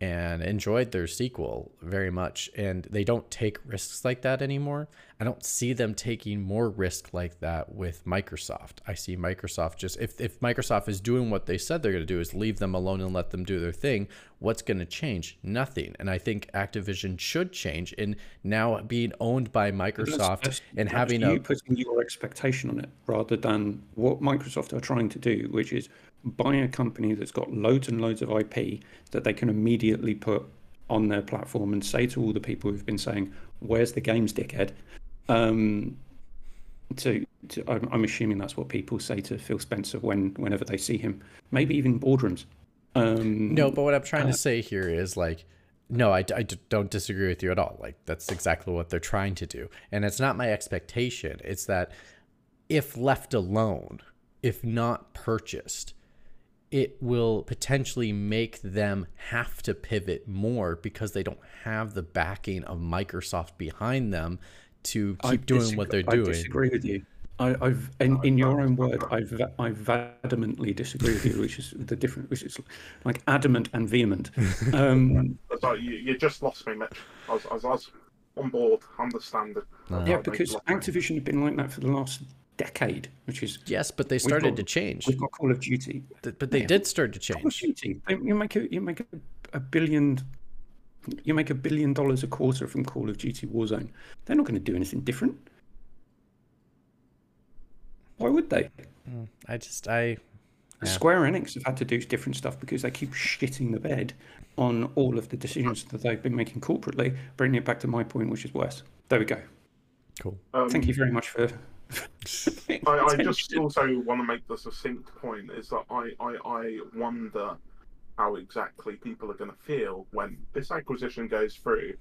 And enjoyed their sequel very much. And they don't take risks like that anymore. I don't see them taking more risk like that with Microsoft. I see Microsoft just if, if Microsoft is doing what they said they're going to do is leave them alone and let them do their thing, what's going to change? Nothing. And I think Activision should change in now being owned by Microsoft That's- that's- and that's having you a putting your expectation on it rather than what Microsoft are trying to do, which is buy a company that's got loads and loads of IP that they can immediately put on their platform and say to all the people who've been saying, "Where's the games, dickhead?" Um, to, to I'm, I'm assuming that's what people say to Phil Spencer when whenever they see him, maybe even boardrooms. Um, No, but what I'm trying uh, to say here is like, no, I don't disagree with you at all. Like, that's exactly what they're trying to do. And it's not my expectation. It's that if left alone, if not purchased, it will potentially make them have to pivot more because they don't have the backing of Microsoft behind them to I keep doing disag- what they're doing. I disagree with you. I, I've, in, in your own word, I've, I vehemently disagree with you, which is the different, which is like adamant and vehement. Um, Sorry, you, you just lost me, Mitch. I was, I was, I was on board, understand it. No. yeah, because lost me. Activision have been like that for the last decade, which is Yes, but they started got- to change. we've got Call of Duty. Th- But they Yeah. did start to change. Call of change. Duty, you make a, you make a, a billion, you make a billion dollars a quarter from Call of Duty Warzone. They're not going to do anything different. Why would they? I just, I, Yeah. Square Enix have had to do different stuff because they keep shitting the bed on all of the decisions that they've been making corporately, bringing it back to my point, which is worse. There we go. cool. Um, Thank you very much for. I, I just also want to make the succinct point is that I, I, I wonder how exactly people are going to feel when this acquisition goes through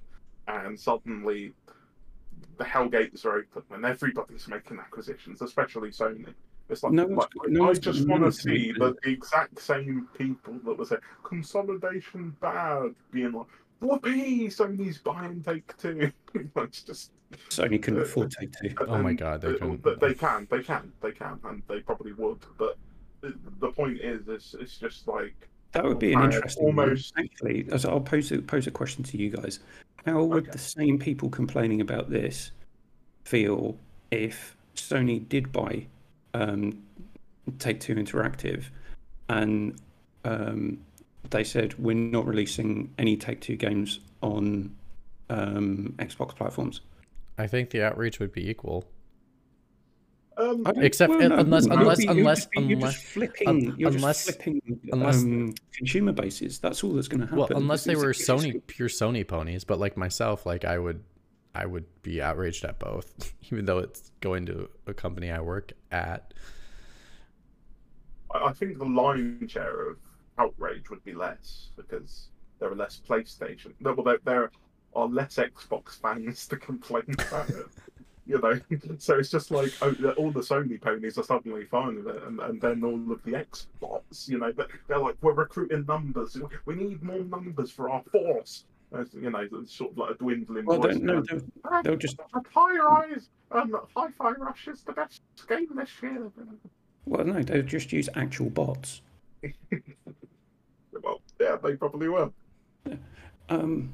and suddenly the hell gates are open and everybody's making acquisitions, especially Sony. It's like, No like, no I just want to see the exact same people that were saying consolidation bad being like, whoopee, Sony's buying Take Two. it's just Sony couldn't uh, afford Take Two. Oh my God, they they, couldn't. they can, they can, they can, and they probably would. But the, the point is, it's, it's just like That would be an I interesting one, actually. As I'll pose a, pose a question to you guys. How would Okay. the same people complaining about this feel if Sony did buy um, Take Two Interactive and um, they said we're not releasing any Take Two games on um, Xbox platforms? I think the outreach would be equal. Um, Except- well, no, unless- you'll unless- you'll unless- just be- you're unless- flipping, un- unless- flipping unless- um, consumer bases. That's all that's going to happen. Well, unless they were Sony pure Sony ponies, but like myself, like I would, I would be outraged at both, even though it's going to a company I work at. I I think the lion share of outrage would be less because there are less PlayStation. No, well, there, there are less Xbox fans to complain about it. You know, so it's just like oh, all the Sony ponies are suddenly fine with it, and, and then all of the Xbox, you know, but they're like we're recruiting numbers. We need more numbers for our force. As, You know, it's sort of like a dwindling. Well, voice don't- no, they'll- "Ah, they'll just- High Rise and Hi-Fi Rush is the best game this year. Well, no, they'll just use actual bots. Well, yeah, they probably will. Um,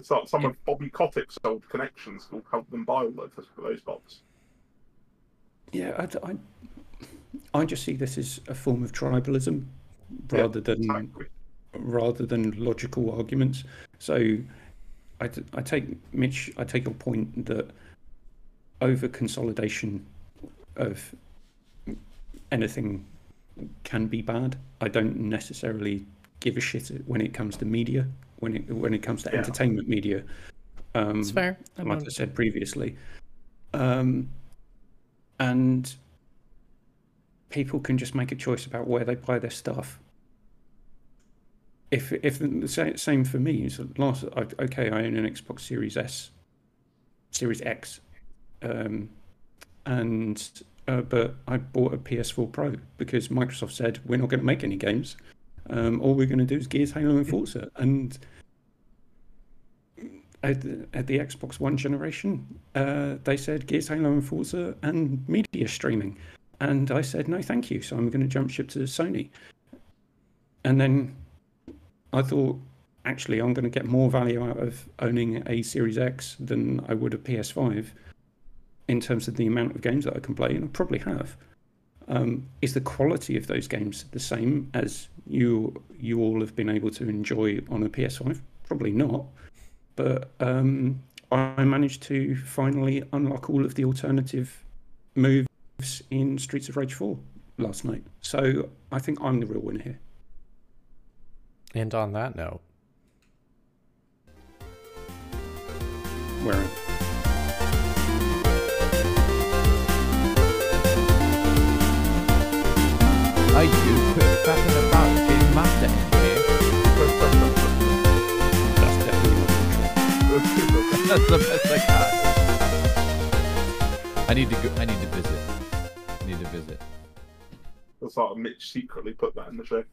Some of Bobby Kotick's old connections will help them buy all those, those bots. yeah, I, I, I just see this as a form of tribalism rather than Exactly. rather than logical arguments. So, I, I take Mitch. I take your point that over consolidation of anything can be bad. I don't necessarily give a shit when it comes to media. When it when it comes to Yeah. entertainment media, um, It's fair. I like I said previously. Um, and people can just make a choice about where they buy their stuff. If if the same for me, so last I, okay, I own an Xbox Series S, Series X, um, and uh, but I bought a PS4 Pro because Microsoft said we're not going to make any games. Um, all we're going to do is Gears, Halo, and Forza, and at the, at the Xbox One generation, uh, they said Gears, Halo, and Forza, and media streaming, and I said no, thank you. So I'm going to jump ship to Sony. And then I thought, actually, I'm going to get more value out of owning a Series X than I would a PS5, in terms of the amount of games that I can play, and I probably have. Um, is the quality of those games the same as you you all have been able to enjoy on a PS5? Probably not but um, I managed to finally unlock all of the alternative moves in Streets of Rage 4 last night. So I think I'm the real winner here. and on that note, wearing. I do quit about I. I need to go. I need to visit. I need to visit. It's like Mitch secretly put that in the show.